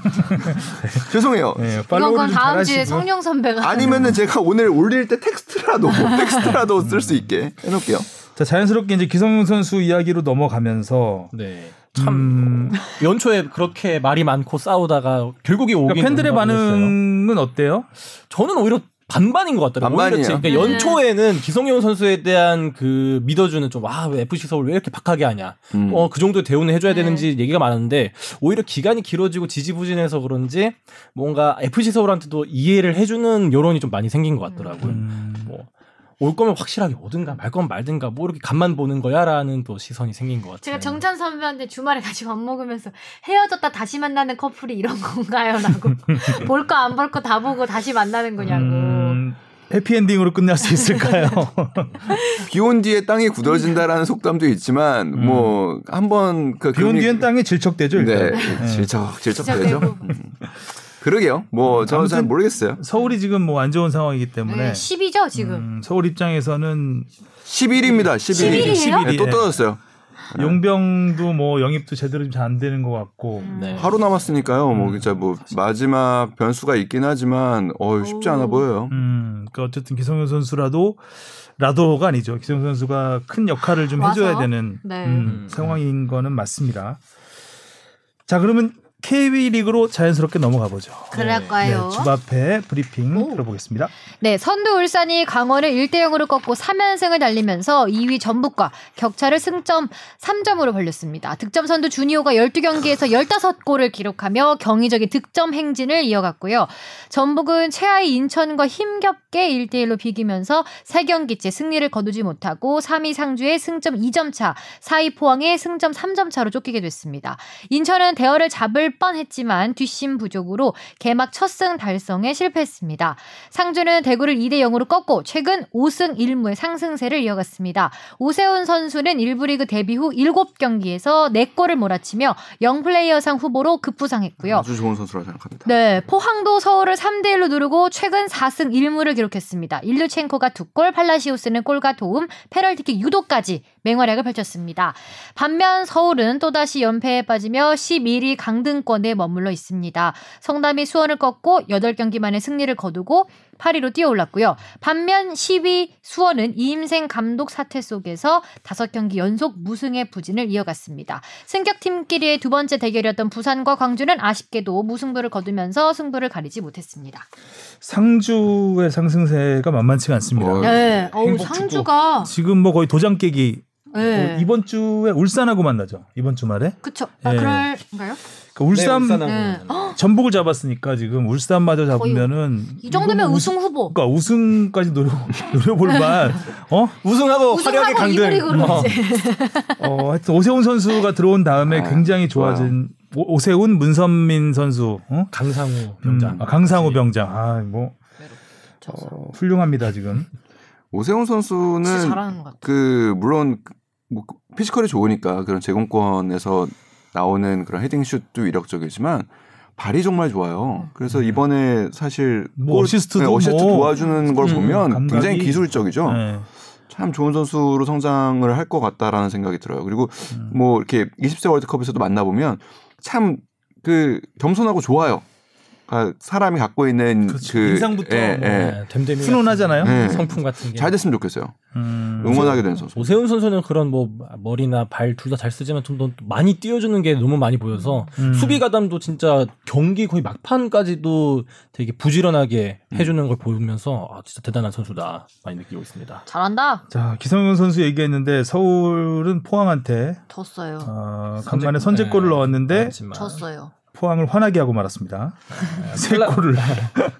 죄송해요. 예, 이건 다음 주에. 성룡 선배가 아니면은 제가 오늘 올릴 때 텍스트라도 텍스트라도 쓸 수 있게 해 놓을게요. 자, 자연스럽게 이제 기성용 선수 이야기로 넘어가면서 네. 참 음, 연초에 그렇게 말이 많고 싸우다가 결국에 오긴 그러니까 팬들의. 반응은 어때요? 저는 오히려 반반인 것 같더라고요. 반반이에요. 오히려 그러니까 네. 연초에는 기성용 선수에 대한 그 믿어주는 좀아왜 FC 서울 왜 이렇게 박하게 하냐. 음. 어그 정도 대우는 해줘야 네. 되는지 얘기가 많았는데 오히려 기간이 길어지고 지지부진해서 그런지 뭔가 FC 서울한테도 이해를 해주는 여론이 좀 많이 생긴 것 같더라고요. 음, 뭐 올 거면 확실하게 오든가 말 거면 말든가 뭐 이렇게 간만 보는 거야라는 또 시선이 생긴 것 같아요. 제가 정찬 선배한테 주말에 같이 밥 먹으면서 헤어졌다 다시 만나는 커플이 이런 건가요? 라고 볼 거 안 볼 거 다 보고 다시 만나는 거냐고. 음, 해피엔딩으로 끝날 수 있을까요? 비온 뒤에 땅이 굳어진다라는 속담도 있지만 뭐 한번 그 음. 비온 금리- 뒤엔 땅이 질척대죠, 네, 일단. 네. 질척 질척되죠. 음. 그러게요. 뭐 저는 잘 모르겠어요. 서울이 지금 뭐 안 좋은 상황이기 때문에 네, 10이죠 지금. 음, 서울 입장에서는 11입니다. 11일. 11일 이에요? 네, 또 떨어졌어요. 용병도 뭐 영입도 제대로 좀잘안 되는 것 같고 음. 네. 하루 남았으니까요. 음. 뭐 진짜 뭐 마지막 변수가 있긴 하지만 어 쉽지 않아 오. 보여요. 음, 그러니까 어쨌든 기성용 선수라도 라도가 아니죠. 기성용 선수가 큰 역할을 좀 와서? 해줘야 되는 네. 음, 상황인 거는 맞습니다. 자, 그러면 KB 리그로 자연스럽게 넘어가 보죠. 그럴까요? 네, 주바페 브리핑 오. 들어보겠습니다. 네, 선두 울산이 강원을 1대 0으로 꺾고 3연승을 달리면서 2위 전북과 격차를 승점 3점으로 벌렸습니다. 득점 선두 주니오가 12경기에서 15골을 기록하며 경이적인 득점 행진을 이어갔고요. 전북은 최하위 인천과 힘겹게 1대 1로 비기면서 3경기째 승리를 거두지 못하고 3위 상주의 승점 2점 차, 4위 포항의 승점 3점 차로 쫓기게 됐습니다. 인천은 대열을 잡을 뻔했지만 뒷심 부족으로 개막 첫 승 달성에 실패했습니다. 상주는 대구를 2대 0으로 꺾고 최근 5승 1무의 상승세를 이어갔습니다. 오세훈 선수는 1부 리그 데뷔 후 7경기에서 4골을 몰아치며 영플레이어상 후보로 급부상했고요. 아주 좋은 선수라 생각합니다. 네, 포항도 서울을 3대 1로 누르고 최근 4승 1무를 기록했습니다. 일류첸코가 2골, 팔라시오스는 골과 도움, 페널티킥 유도까지 맹활약을 펼쳤습니다. 반면 서울은 또다시 연패에 빠지며 11위 강등 권에 머물러 있습니다. 성남이 수원을 꺾고 8경기 만에 승리를 거두고 8위로 뛰어올랐고요. 반면 10위 수원은 이임생 감독 사퇴 속에서 5경기 연속 무승의 부진을 이어갔습니다. 승격팀끼리의 두 번째 대결이었던 부산과 광주는 아쉽게도 무승부를 거두면서 승부를 가리지 못했습니다. 상주의 상승세가 만만치가 않습니다. 어, 네, 어우. 상주가 지금 뭐 거의 도장 깨기. 네. 어, 이번 주에 울산하고 만나죠. 이번 주말에. 그쵸. 아, 예. 그럴까요? 그러니까 울산 네. 전북을 잡았으니까 지금 울산마저 잡으면은 이 정도면 이거 우승 후보. 그러니까 우승까지 노려 노려볼 만. 어? 우승하고 화려하게 강등. 어. 어, 하여튼 오세훈 선수가 들어온 다음에 아, 굉장히 좋아진 오- 오세훈, 문선민 선수, 어? 강상우 병장. 음, 아, 강상우 병장. 아, 뭐 어, 훌륭합니다 지금. 오세훈 선수는 잘하는 것 같아. 그 물론 뭐 피지컬이 좋으니까 그런 제공권에서 나오는 그런 헤딩슛도 위력적이지만 발이 정말 좋아요. 그래서 이번에 사실 뭐 골- 어시스트도 네, 어시스트 뭐- 도와주는 걸 음, 보면 감각이- 굉장히 기술적이죠. 네. 참 좋은 선수로 성장을 할 것 같다라는 생각이 들어요. 그리고 음. 뭐 이렇게 20세 월드컵에서도 만나 보면 참 그 겸손하고 좋아요. 아, 사람이 갖고 있는 그렇죠. 그 인상부터 예, 뭐 예. 네, 됨됨이 훈훈하잖아요. 네. 같은 성품 같은 게. 잘 됐으면 좋겠어요. 음. 응원하게 되는 선수. 오세훈 선수는 그런 뭐 머리나 발 둘 다 잘 쓰지만 좀 더 많이 띄워주는 게 너무 많이 보여서 음. 수비 가담도 진짜 경기 거의 막판까지도 되게 부지런하게 해주는 걸 보면서 아, 진짜 대단한 선수다 많이 느끼고 있습니다. 잘한다. 자 기성용 선수 얘기했는데 서울은 포항한테 졌어요. 어, 간만에 선제골을 네, 넣었는데 졌어요. 포항을 화나게 하고 말았습니다. 세 골을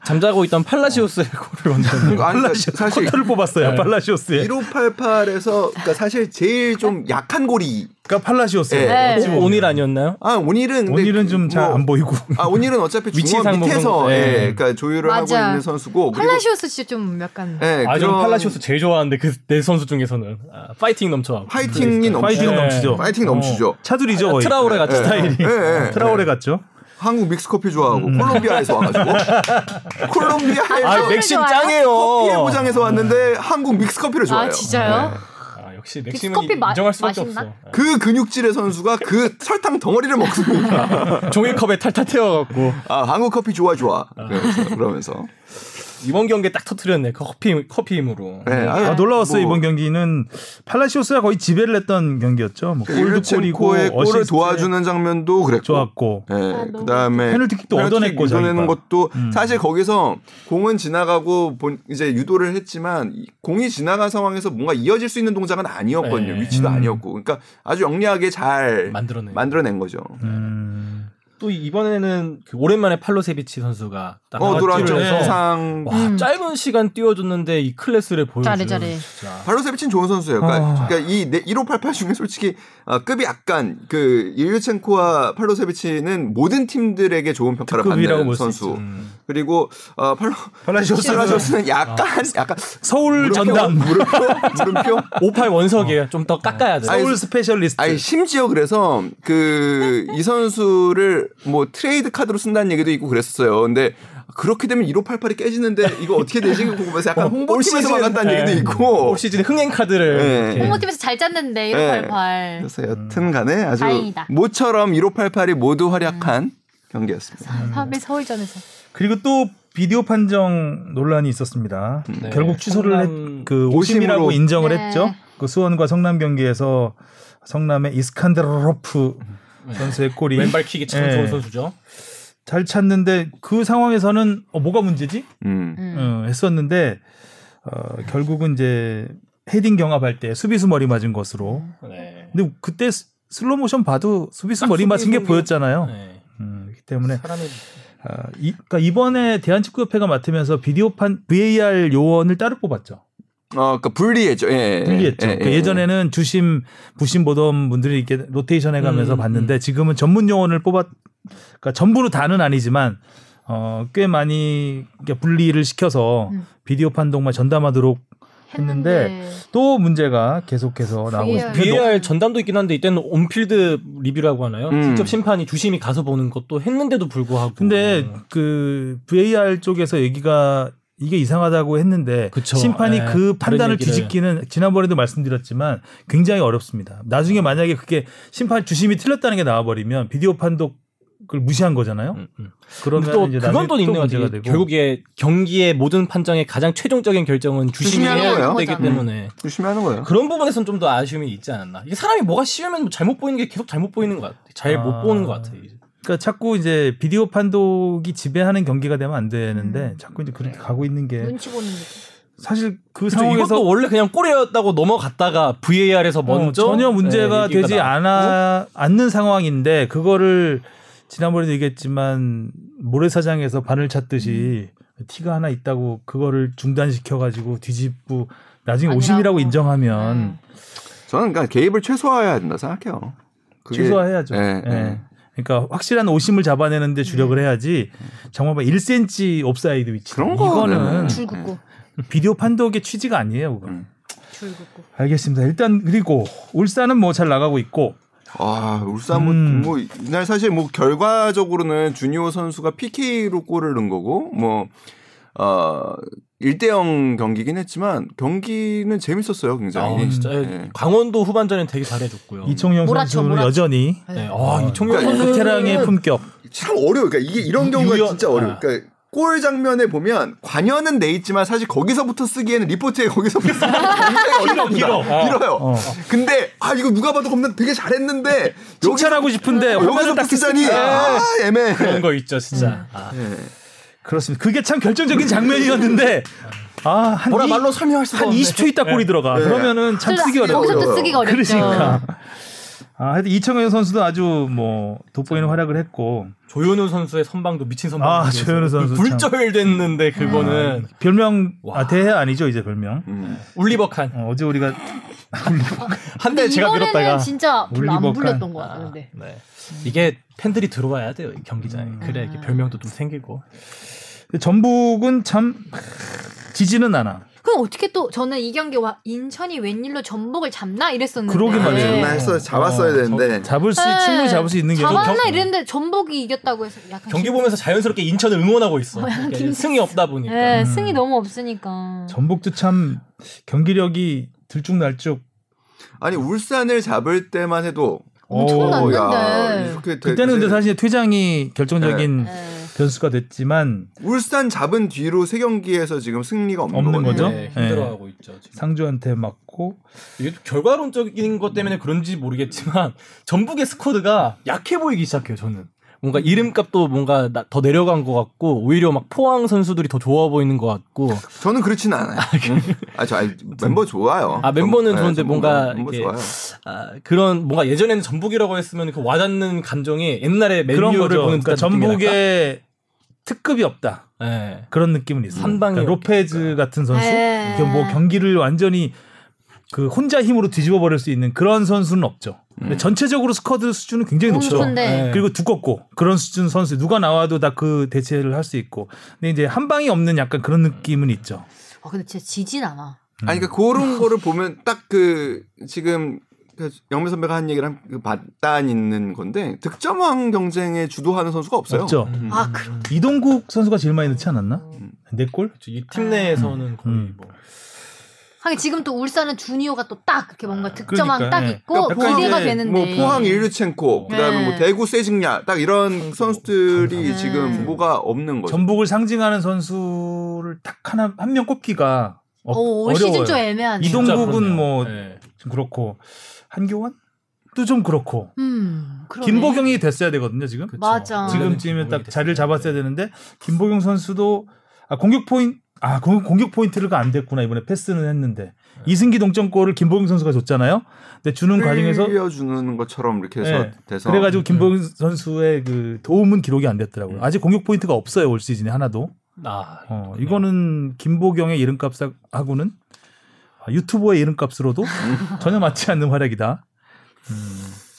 잠자고 있던 팔라시오스의 골을 완전 그러니까 사실 커터를 뽑았어요. 네. 팔라시오스에. 1588에서 그러니까 사실 제일 좀 약한 골이 그러니까 팔라시오스. 네. 네. 오닐 아니었나요? 아 오닐은 근데 오닐은 좀잘 뭐- 안 보이고. 아 오닐은 어차피 위치 중원 밑에서. 예, 네. 그러니까 조율을 하고 맞아. 있는 선수고 팔라시오스 진짜 좀 약간 예, 아, 저는 팔라시오스 제일 좋아하는데 그 네 선수 중에서는 아, 파이팅 넘쳐. 파이팅이 넘치죠. 파이팅 네. 넘치죠. 파이팅 넘치죠. 어, 차두리죠. 거의. 트라우레 같은 예. 스타일이. 예, 예. 트라우레 같죠. 한국 믹스커피 좋아하고 음. 콜롬비아에서 와가지고 콜롬비아에서 아, 맥심? 커피의 짱이에요. 포장에서 왔는데 한국 믹스커피를 좋아해요. 아 진짜요? 네. 아, 역시 맥심은 인정할 수밖에 맛있나? 없어. 그 근육질의 선수가 그 설탕 덩어리를 먹습니다. 종이컵에 탈탈 태워갖고 아 한국 커피 좋아 좋아. 그러면서, 그러면서. 이번 경기에 딱 터트렸네. 그 커피 커피 힘으로. 네, 아유, 아, 놀라웠어요 뭐 이번 경기는 팔라시오스가 거의 지배를 했던 경기였죠. 뭐 골도 골이고 골을 도와주는 장면도 그랬고. 좋았고 예, 너무 그다음에 페널티킥도 페널티킥 얻어냈고 얻어내는. 것도 음. 사실 거기서 공은 지나가고 본 이제 유도를 했지만 이- 공이 지나간 상황에서 뭔가 이어질 수 있는 동작은 아니었거든요. 네. 위치도 음. 아니었고, 그러니까 아주 영리하게 잘 만들어내. 만들어낸 거죠. 음. 또 이번에는 그 오랜만에 팔로세비치 선수가 딱 어, 돌아왔죠. 부상. 와, 음. 짧은 시간 띄워줬는데 이 클래스를 보여주는 잘해, 잘해. 진짜. 팔로세비치는 좋은 선수예요. 그러니까, 아. 그러니까 이 1588 중에 솔직히 어, 급이 약간 그 일류첸코와 팔로세비치는 모든 팀들에게 좋은 평가를 받는 선수. 음. 그리고 어, 팔로 팔라시오스 팔라시오스는 약간 약간 서울 전담 물음표 물음표 58 원석이에요. 좀더 깎아야 돼. 서울 스페셜리스트. 아니 심지어 그래서 그 이 선수를 뭐 트레이드 카드로 쓴다는 얘기도 있고 그랬었어요. 근데 그렇게 되면 1588이 깨지는데 이거 어떻게 되지? 보면서 약간 홍보팀에서 막았다는 얘기도 있고. 올 시즌 흥행 카드를 네. 홍보팀에서 잘 짰는데 네. 1588. 그래서 여튼간에 아주 다행이다. 모처럼 1588이 모두 활약한 경기였습니다. 다음에 서울전에서. 그리고 또 비디오 판정 논란이 있었습니다. 네, 결국 취소를 성남 했, 그 오심이라고 오심으로. 인정을 네. 했죠. 그 수원과 성남 경기에서 성남의 이스칸데로프 선수의 골이 왼발 킥이 참 네. 좋은 선수죠. 잘 찼는데 그 상황에서는 어, 뭐가 문제지? 음. 음. 어, 했었는데 어, 결국은 이제 헤딩 경합할 때 수비수 머리 맞은 것으로. 네. 근데 그때 스- 슬로우 모션 봐도 수비수 딱 머리 맞은 게 보였잖아요. 네. 음, 그렇기 때문에 사람이 아, 이, 그러니까 이번에 대한축구협회가 맡으면서 비디오 판 VAR 요원을 따로 뽑았죠. 어, 그러니까 불리했죠. 예. 불리했죠. 예, 그러니까 예. 예전에는 주심, 부심 보던 분들이 이렇게 로테이션 해가면서 음, 봤는데 지금은 전문 요원을 뽑았, 그러니까 전부는 다는 아니지만 어, 꽤 많이 분리를 시켜서 음. 비디오 판독만 전담하도록 했는데 또 문제가 계속해서 나오고. 있습니다. VAR 전담도 있긴 한데 이때는 온필드 리뷰라고 하나요? 음. 직접 심판이 주심이 가서 보는 것도 했는데도 불구하고. 근데 그 VAR 쪽에서 얘기가 이게 이상하다고 했는데 그쵸. 심판이 예, 그 판단을 얘기를. 뒤집기는 지난번에도 말씀드렸지만 굉장히 어렵습니다. 나중에 만약에 그게 심판 주심이 틀렸다는 게 나와버리면 비디오 판독을 무시한 거잖아요. 음, 음. 그러면 또 이제 그건 또 있는. 되고 결국에 경기의 모든 판정의 가장 최종적인 결정은 주심이 주심이 하는 해야 거예요. 되기. 때문에 조심히 하는 거예요. 그런 부분에서는 좀더 아쉬움이 있지 않았나. 이게 사람이 뭐가 쉬우면 뭐 잘못 보이는 게 계속 잘못 보이는 것 같아. 잘못 아. 보는 것 같아. 그러니까 자꾸 이제 비디오 판독이 지배하는 경기가 되면 안 되는데 음. 자꾸 이제 그렇게 가고 있는 게 눈치 보는 느낌. 사실 그 상황에서 이것도 원래 그냥 골이었다고 넘어갔다가 VAR에서 어, 먼저 전혀 문제가 네, 되지. 않아 않는 상황인데 그거를 지난번에도 얘기했지만 모래사장에서 바늘 찼듯이 음. 티가 하나 있다고 그거를 중단시켜 가지고 뒤집고 나중에 아니라고. 오심이라고 인정하면 음. 저는 그러니까 개입을 최소화해야 된다 생각해요. 그게- 취소해야죠. 예, 예. 예. 그러니까 확실한 오심을 잡아내는데 주력을 네. 해야지 정말 막 1cm 옵사이드 위치 그런 이거는 거는 줄 긋고. 비디오 판독의 취지가 아니에요. 그거. 음. 줄 긋고. 알겠습니다. 일단 그리고 울산은 뭐 잘 나가고 있고 아, 울산 뭐, 음. 뭐 이날 사실 뭐 결과적으로는 주니오 선수가 PK로 골을 넣은 거고 뭐 어, 1대0 경기긴 했지만 경기는 재밌었어요, 굉장히. 아, 진짜 네. 강원도 후반전엔 되게 잘해줬고요. 이청용 몰아쳐, 선수는 몰아쳐. 여전히 네. 아, 이청용 그러니까 선수 베테랑의 품격. 참 어려워. 그러니까 이게 이런 경우가 유연- 진짜 어려워. 아. 그러니까 골 장면에 보면 관여는 돼 있지만 사실 거기서부터 쓰기에는 리포트에 거기서부터 쓰기에는 굉장히 어렵다. 길어. 길어요. 어. 근데 아 이거 누가 봐도 겁나 되게 잘했는데 칭찬하고 싶은데 여기서 화면을 딱 쓰자니 쓰니까. 아 애매해. 그런 거 있죠, 진짜. 아. 네. 그렇습니다. 그게 참 결정적인 장면이었는데 아 한 뭐라 말로 설명할 수가 한 없네. 20초 있다 골이 들어가. 네. 그러면은 참 쓰기 어려워. 거기서 또 어려워요. 쓰기가 어렵죠. 그러니까. 아, 하여튼 이청용 선수도 아주 뭐 돋보이는 활약을 했고 조현우 선수의 선방도 미친 선방. 아, 조현우 선수 참. 불절 됐는데 그거는 별명 와. 아, 대해 아니죠 이제 별명. 음. 울리버칸. 어, 어제 우리가 한대 제가 밀었다가 진짜 별로 안 올리버칸. 불렸던 것 같은데. 네. 이게 팬들이 들어와야 돼요 이 경기장에. 음. 그래야 이게 별명도 좀 생기고. 전북은 참 지지는 않아. 그럼 어떻게 또 저는 이 경기 와 인천이 웬일로 전북을 잡나 이랬었는데. 그러게 말이에요. 아, 장난 했어 잡았어야 어, 되는데 잡을 수 네. 충분히 잡을 수 있는 게 잡았나 경- 이랬는데 전북이 이겼다고 해서 약간 경기 기- 보면서 자연스럽게 인천을 응원하고 있어. 김- 승이 없다 보니까. 네, 음. 승이 너무 없으니까. 전북도 참 경기력이 들쭉날쭉. 아니 울산을 잡을 때만 해도 엄청 어, 났는데. 야, 이렇게 되- 그때는 근데 사실 퇴장이 결정적인 네. 변수가 됐지만 울산 잡은 뒤로 세 경기에서 지금 승리가 없는, 없는. 거죠? 네, 힘들어하고 있죠. 지금. 상주한테 맞고 이게 좀 결과론적인 것 때문에 그런지 모르겠지만 전북의 스쿼드가 약해 보이기 시작해요. 저는 뭔가 이름값도 뭔가 나- 더 내려간 것 같고 오히려 막 포항 선수들이 더 좋아 보이는 것 같고 저는 그렇지는 않아요. 아, 저 아니, 멤버 좋아요. 아, 멤버는 전- 좋은데 네, 뭔가 멤버 이렇게 좋아요. 아, 그런 뭔가 예전에는 전북이라고 했으면 그 와닿는 감정이 옛날에 맨유를. 보는 그러니까 듯한 느낌이랄까? 전북의 특급이 없다. 네. 그런 느낌은 있어요. 한 방에 그러니까 로페즈 같은 선수, 네. 뭐 경기를 완전히 그 혼자 힘으로 뒤집어 버릴 수 있는 그런 선수는 없죠. 근데 음. 전체적으로 스쿼드 수준은 굉장히 높죠. 높은데. 네. 그리고 두껍고 그런 수준 선수 누가 나와도 다 그 대체를 할 수 있고. 근데 이제 한 방이 없는 약간 그런 느낌은 있죠. 아 근데 진짜 지진 않아. 아니 그러니까 그런 거를 보면 딱 그 지금 그 영배 선배가 한 얘기랑 그 맞닿아 있는 건데 득점왕 경쟁에 주도하는 선수가 없어요. 없죠. 음. 아 그럼. 이동국 선수가 제일 많이 넣지 않았나? 네 골? 이 팀 내에서는 거의 음. 뭐 하긴 지금 또 울산은 주니어가 또 딱 그렇게 뭔가 득점왕 그러니까, 딱 예. 있고 그러니까 기대가 되는데. 뭐 포항 일류첸코 그다음에 네. 뭐 대구 세징야 딱 이런 선수들이 네. 지금 뭐가 없는 거죠. 전북을 상징하는 선수를 딱 하나 한 명 꼽기가 어, 오, 올 어려워요. 시즌 좀 애매하네. 이동- 진짜 동국은 그렇네요. 뭐 네. 좀 그렇고 한교원? 또좀 그렇고 음. 김보경이 됐어야 되거든요 지금. 그쵸. 맞아. 지금쯤이면 딱 자리를. 잡았어야 되는데 김보경 선수도 아 공격 포인트 아 공- 공격 포인트가 안 됐구나 이번에 패스는 했는데 이승기 동점골을 김보경 선수가 줬잖아요. 근데 주는 과정에서 흘려주는 것처럼 이렇게 해서 네. 돼서 그래 가지고 김보경 선수의 그 도움은 기록이 안 됐더라고요. 아직 공격 포인트가 없어요 올 시즌에 하나도. 아, 어. 이거는 김보경의 이름값하고는 아, 유튜버의 이름값으로도 전혀 맞지 않는 활약이다.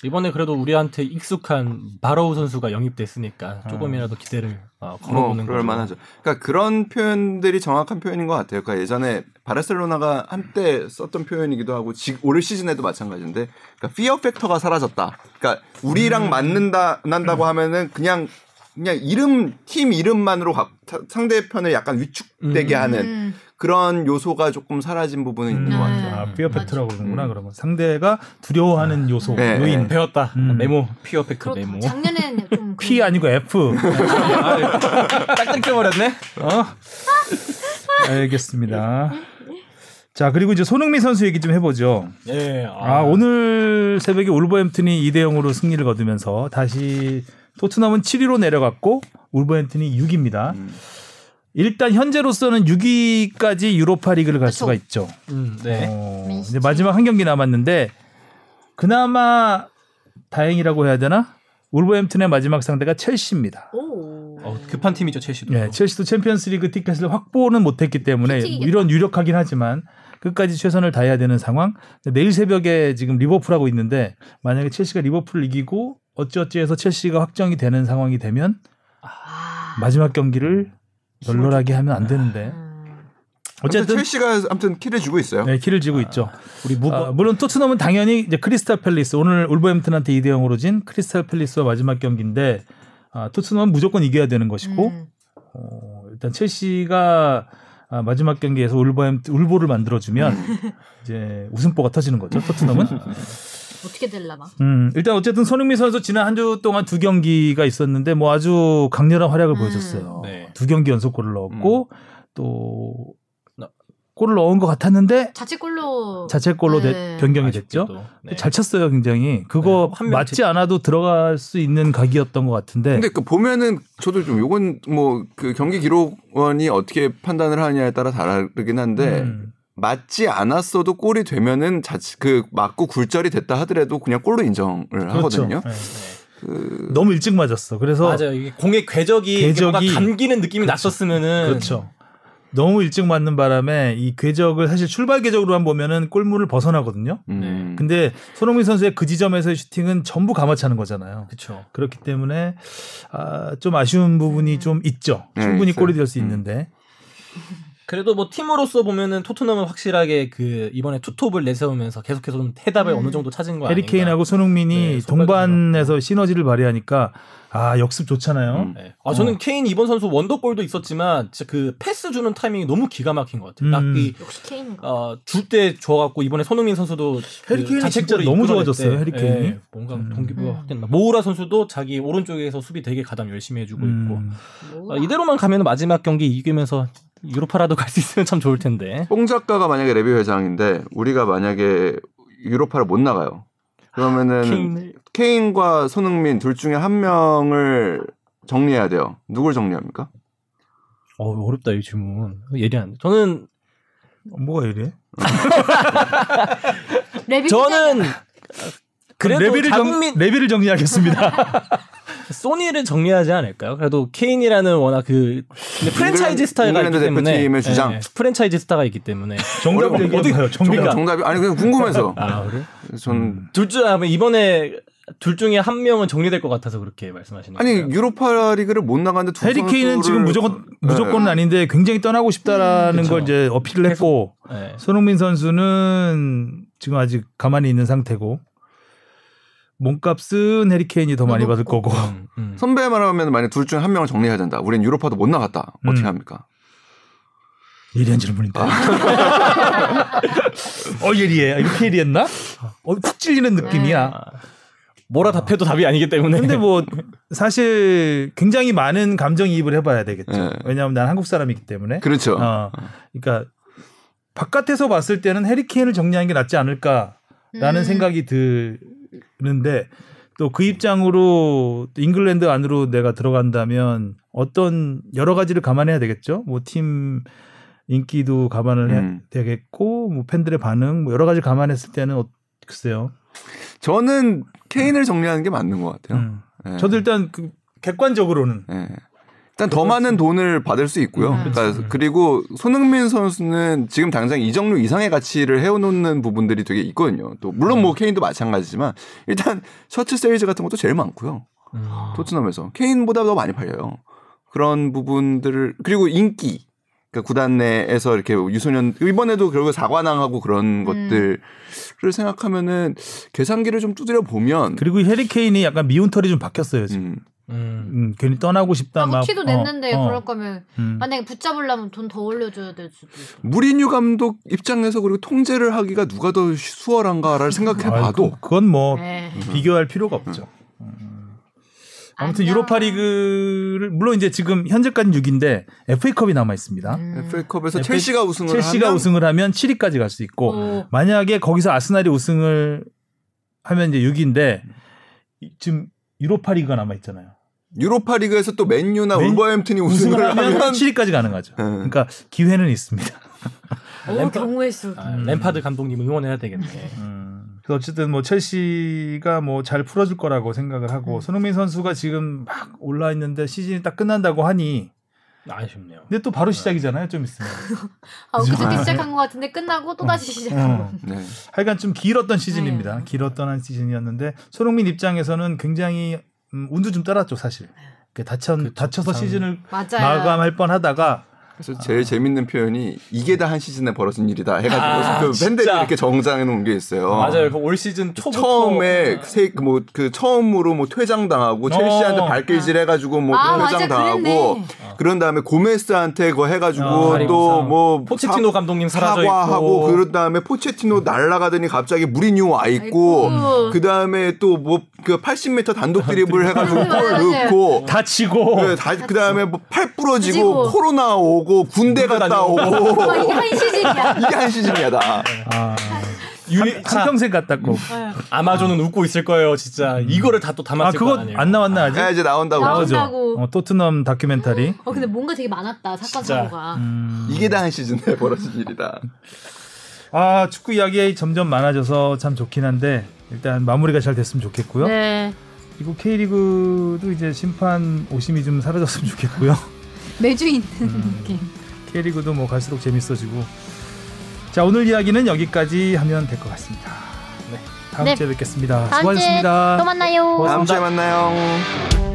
이번에 그래도 우리한테 익숙한 바로우 선수가 영입됐으니까 아. 조금이라도 기대를 어, 어, 걸어보는 그럴 거죠. 만하죠. 그러니까 그런 표현들이 정확한 표현인 것 같아요. 그러니까 예전에 바르셀로나가 한때 썼던 표현이기도 하고 지, 올 시즌에도 마찬가지인데, 그러니까 피어 팩터가 사라졌다. 그러니까 우리랑 음. 맞는다 난다고 하면은 그냥 그냥 이름 팀 이름만으로 각- 타- 상대편을 약간 위축되게 음. 하는 음. 그런 요소가 조금 사라진 부분은 있는 것 같아요. 아, fear factor라고. 그러는구나. 음. 그러면 상대가 두려워하는 요소, 네, 요인. 네. 배웠다. 음. 메모 fear factor. 메모. 작년에는 좀 P 아니고 F. 딱 뜯겨버렸네. 어? 알겠습니다. 자 그리고 이제 손흥민 선수 얘기 좀 해보죠. 예. 아, 오늘 새벽에 울버햄튼이 2대 0으로 승리를 거두면서 다시 토트넘은 7위로 내려갔고 울버햄튼이 6위입니다. 음. 일단 현재로서는 6위까지 유로파 리그를 갈 그쵸. 수가 있죠. 음, 네. 어. 이제 마지막 한 경기 남았는데 그나마 다행이라고 해야 되나? 울버햄튼의 마지막 상대가 첼시입니다. 오. 어, 급한 팀이죠 첼시도. 네, 첼시도 챔피언스리그 티켓을 확보는 못했기 때문에 일찍이겠다. 이런 유력하긴 하지만 끝까지 최선을 다해야 되는 상황. 내일 새벽에 지금 리버풀하고 있는데 만약에 첼시가 리버풀을 이기고 어찌어찌해서 첼시가 확정이 되는 상황이 되면 아. 마지막 경기를 널널하게 하면 안 되는데 음. 어쨌든 첼시가 아무튼 키를 주고 있어요. 네, 키를 쥐고 있죠. 우리 무버 아, 물론 토트넘은 당연히 이제 크리스탈 팰리스 오늘 울버햄튼한테 2대 0으로 진 크리스탈 팰리스와 마지막 경기인데 아, 토트넘은 무조건 이겨야 되는 것이고 음. 어, 일단 첼시가 아, 마지막 경기에서 울버햄 울보를 만들어주면 이제 웃음보가 터지는 거죠. 토트넘은. 어떻게 될라나? 음, 일단 어쨌든 손흥민 선수 지난 한 주 동안 두 경기가 있었는데 뭐 아주 강렬한 활약을 음. 보여줬어요. 네. 두 경기 연속골을 넣었고 또 골을 넣은 것 같았는데 자책골로 자책골로 내- 네. 변경이 됐죠. 네. 잘 쳤어요, 굉장히. 그거 네, 맞지 않아도 들어갈 수 있는 각이었던 것 같은데. 근데 그 보면은 저도 좀 요건 뭐 그 경기 기록원이 어떻게 판단을 하냐에 따라 다르긴 한데 음. 맞지 않았어도 골이 되면은 자칫 그 맞고 굴절이 됐다 하더라도 그냥 골로 인정을 그렇죠. 하거든요. 네. 그 너무 일찍 맞았어. 그래서 맞아요. 이게 공의 궤적이, 궤적이- 뭔가 감기는 느낌이 났었으면은 그렇죠. 너무 일찍 맞는 바람에 이 궤적을 사실 출발 궤적으로만 보면은 골문을 벗어나거든요. 음. 근데 손흥민 선수의 그 지점에서의 슈팅은 전부 감아차는 거잖아요. 그렇죠. 그렇기 때문에 아, 좀 아쉬운 부분이 좀 있죠. 네, 충분히 있어요. 골이 될수 음. 있는데. 그래도 뭐 팀으로서 보면은 토트넘은 확실하게 그 이번에 투톱을 내세우면서 계속해서 좀 해답을 음. 어느 정도 찾은 거 아닌가. 해리케인하고 손흥민이 네, 선발 동반에서 시너지를 발휘하니까 아 역습 좋잖아요. 음. 네. 아 저는 어. 케인 이번 선수 원더골도 있었지만 진짜 그 패스 주는 타이밍이 너무 기가 막힌 것 같아요. 음. 딱이 역시 케인인가? 어, 줄때 좋아갖고 이번에 손흥민 선수도 그 해리케인이 자책골을 진짜 너무 좋아졌어요, 때, 해리케인이. 예, 뭔가 음. 동기부여 음. 확 됐나. 모우라 선수도 자기 오른쪽에서 수비 되게 가담 열심히 해주고 있고 음. 뭐. 어, 이대로만 가면 마지막 경기 이기면서 유로파라도 갈 수 있으면 참 좋을 텐데. 뽕 작가가 만약에 레비 회장인데 우리가 만약에 유로파를 못 나가요. 그러면은 케인을 케인... 과 손흥민 둘 중에 한 명을 정리해야 돼요. 누굴 정리합니까? 어 어렵다 이 질문 예리한. 저는 뭐가? 레비 저는 그래도 레비를 자국민 정, 레비를 정리하겠습니다. 소니를 정리하지 않을까요? 그래도 케인이라는 워낙 그 프랜차이즈 스타가 있기 때문에 대표팀의 주장. 예, 프랜차이즈 스타가 있기 때문에 정답을. 얘기해봐요. 정답. 정답이 아니 그냥 궁금해서. 아 그래? 전 둘중 아, 이번에 둘 중에 한 명은 정리될 것 같아서 그렇게 말씀하시는 아니 거예요? 유로파 리그를 못 나가는데 두 해리 케인은 선수를- 지금 무조건 무조건은 네. 아닌데 굉장히 떠나고 싶다라는 그쵸. 걸 이제 어필을 했고 네. 손흥민 선수는 지금 아직 가만히 있는 상태고 몸값은 해리케인이 더 많이 받을 거고 음, 음. 선배 말하면 만약 둘 중에 한 명을 정리해야 된다. 우린 유로파도 못 나갔다. 어떻게 음. 합니까? 예리한 질문인데. 어 예리해. 이렇게 예리했나? 어, 푹 찔리는 느낌이야. 아, 뭐라 답해도 답이 아니기 때문에. 근데 뭐 사실 굉장히 많은 감정이입을 해봐야 되겠죠. 네. 왜냐하면 난 한국 사람이기 때문에. 그렇죠. 어, 그러니까 바깥에서 봤을 때는 해리케인을 정리하는 게 낫지 않을까라는 음. 생각이 드는데 또 그 입장으로 또 잉글랜드 안으로 내가 들어간다면 어떤 여러 가지를 감안해야 되겠죠. 뭐 팀 인기도 감안을 해야 음. 되겠고 뭐 팬들의 반응 뭐 여러 가지 감안했을 때는 어, 글쎄요. 저는 케인을 정리하는 게 맞는 것 같아요. 음. 예. 저도 일단 그 객관적으로는 예. 일단 더 많은 돈을 받을 수 있고요. 음. 그러니까 그리고 손흥민 선수는 지금 당장 이정류 이상의 가치를 해놓는 부분들이 되게 있거든요. 또 물론 뭐 케인도 마찬가지지만 일단 셔츠 세일즈 같은 것도 제일 많고요. 음. 토트넘에서 케인보다 더 많이 팔려요. 그런 부분들을 그리고 인기. 그러니까 구단 내에서 이렇게 유소년 이번에도 결국 사관왕하고 그런 것들을 생각하면은 계산기를 좀 두드려 보면 그리고 해리케인이 약간 미운 털이 좀 박혔어요 지금. 음, 음. 음, 괜히 떠나고 싶다 막. 아, 티도 어, 냈는데 어. 그럴 거면 음. 만약에 붙잡으려면 돈 더 올려줘야 될 수도 있고. 무리뉴 감독 입장에서 그리고 통제를 하기가 누가 더 수월한가를 생각해봐도 아이고, 그건 뭐 네. 비교할 필요가 없죠. 음. 아무튼 안녕. 유로파 리그를 물론 이제 지금 현재까지 6인데 FA컵이 남아 있습니다. 음. FA컵에서 FA 첼시가 우승을 첼시가 하면 우승을 하면 7위까지 갈 수 있고 오. 만약에 거기서 아스날이 우승을 하면 이제 6인데 지금 유로파 리그가 남아 있잖아요. 유로파 리그에서 또 맨유나 맨- 울버햄튼이 우승을, 우승을 하면 하면 7위까지 가는 거죠. 네. 그러니까 기회는 있습니다. 오, 경우의 수. 아, 램파드 감독님 응원해야 되겠네. 음. 그래서 어쨌든 뭐 첼시가 뭐 잘 풀어줄 거라고 생각을 하고 음. 손흥민 선수가 지금 막 올라 있는데 시즌이 딱 끝난다고 하니 아쉽네요. 근데 또 바로 시작이잖아요. 좀 있으면. 아, 그저께 시작한 것 같은데 끝나고 또 다시 시작. 어. 네. 하여간 좀 길었던 시즌입니다. 네. 길었던 한 시즌이었는데 손흥민 입장에서는 굉장히 음, 운도 좀 따랐죠 사실. 그 다쳐 그쵸, 다쳐서 참. 시즌을 맞아요. 마감할 뻔하다가 그래서 제일 재밌는 표현이 이게 다 한 시즌에 벌어진 일이다 해가지고 아, 그 팬들이 진짜. 이렇게 정장해 놓은 게 있어요. 맞아요. 그올 시즌 초부터 처음에 뭐그 처음으로 뭐 퇴장 당하고 첼시한테 어. 발길질 해가지고 뭐 아, 퇴장 맞아, 당하고 그랬네. 그런 다음에 고메스한테 그거 해가지고 어, 다리 또 부상. 뭐 포체티노 감독님 사라져 사과하고 있고. 그런 다음에 포체티노 날라가더니 갑자기 무리뉴 와 있고 아이고. 그 다음에 또 뭐 그 80m 단독 드리블 해가지고 골. 넣고 다치고 네, 다, 그 다음에 뭐 팔 부러지고 부러지고. 코로나 오고 군대 갔다. 오고 아, 이게 한 시즌이야. 이게 한 시즌이야 다. 아, 유니 한, 한평생 갔다 고 아마존은 웃고 있을 거예요, 진짜. 이거를 다또아 담았을 거 그거 아니에요. 안 나왔나 아직? 야, 이제 나온다고. 나오죠. 나온다고. 어, 토트넘 다큐멘터리. 어 근데 뭔가 되게 많았다 사건 진짜. 사고가. 음. 이게 다 한 시즌에 벌어진 일이다. 아 축구 이야기 점점 많아져서 참 좋긴 한데 일단 마무리가 잘 됐으면 좋겠고요. 네. 그리고 K리그도 이제 심판 오심이 좀 사라졌으면 좋겠고요. 매주 있는 음. 게임. K리그도 뭐 갈수록 재밌어지고. 자 오늘 이야기는 여기까지 하면 될 것 같습니다. 네. 다음 네. 주에 뵙겠습니다. 다음 수고하셨습니다. 또 만나요. 다음 주에 만나요.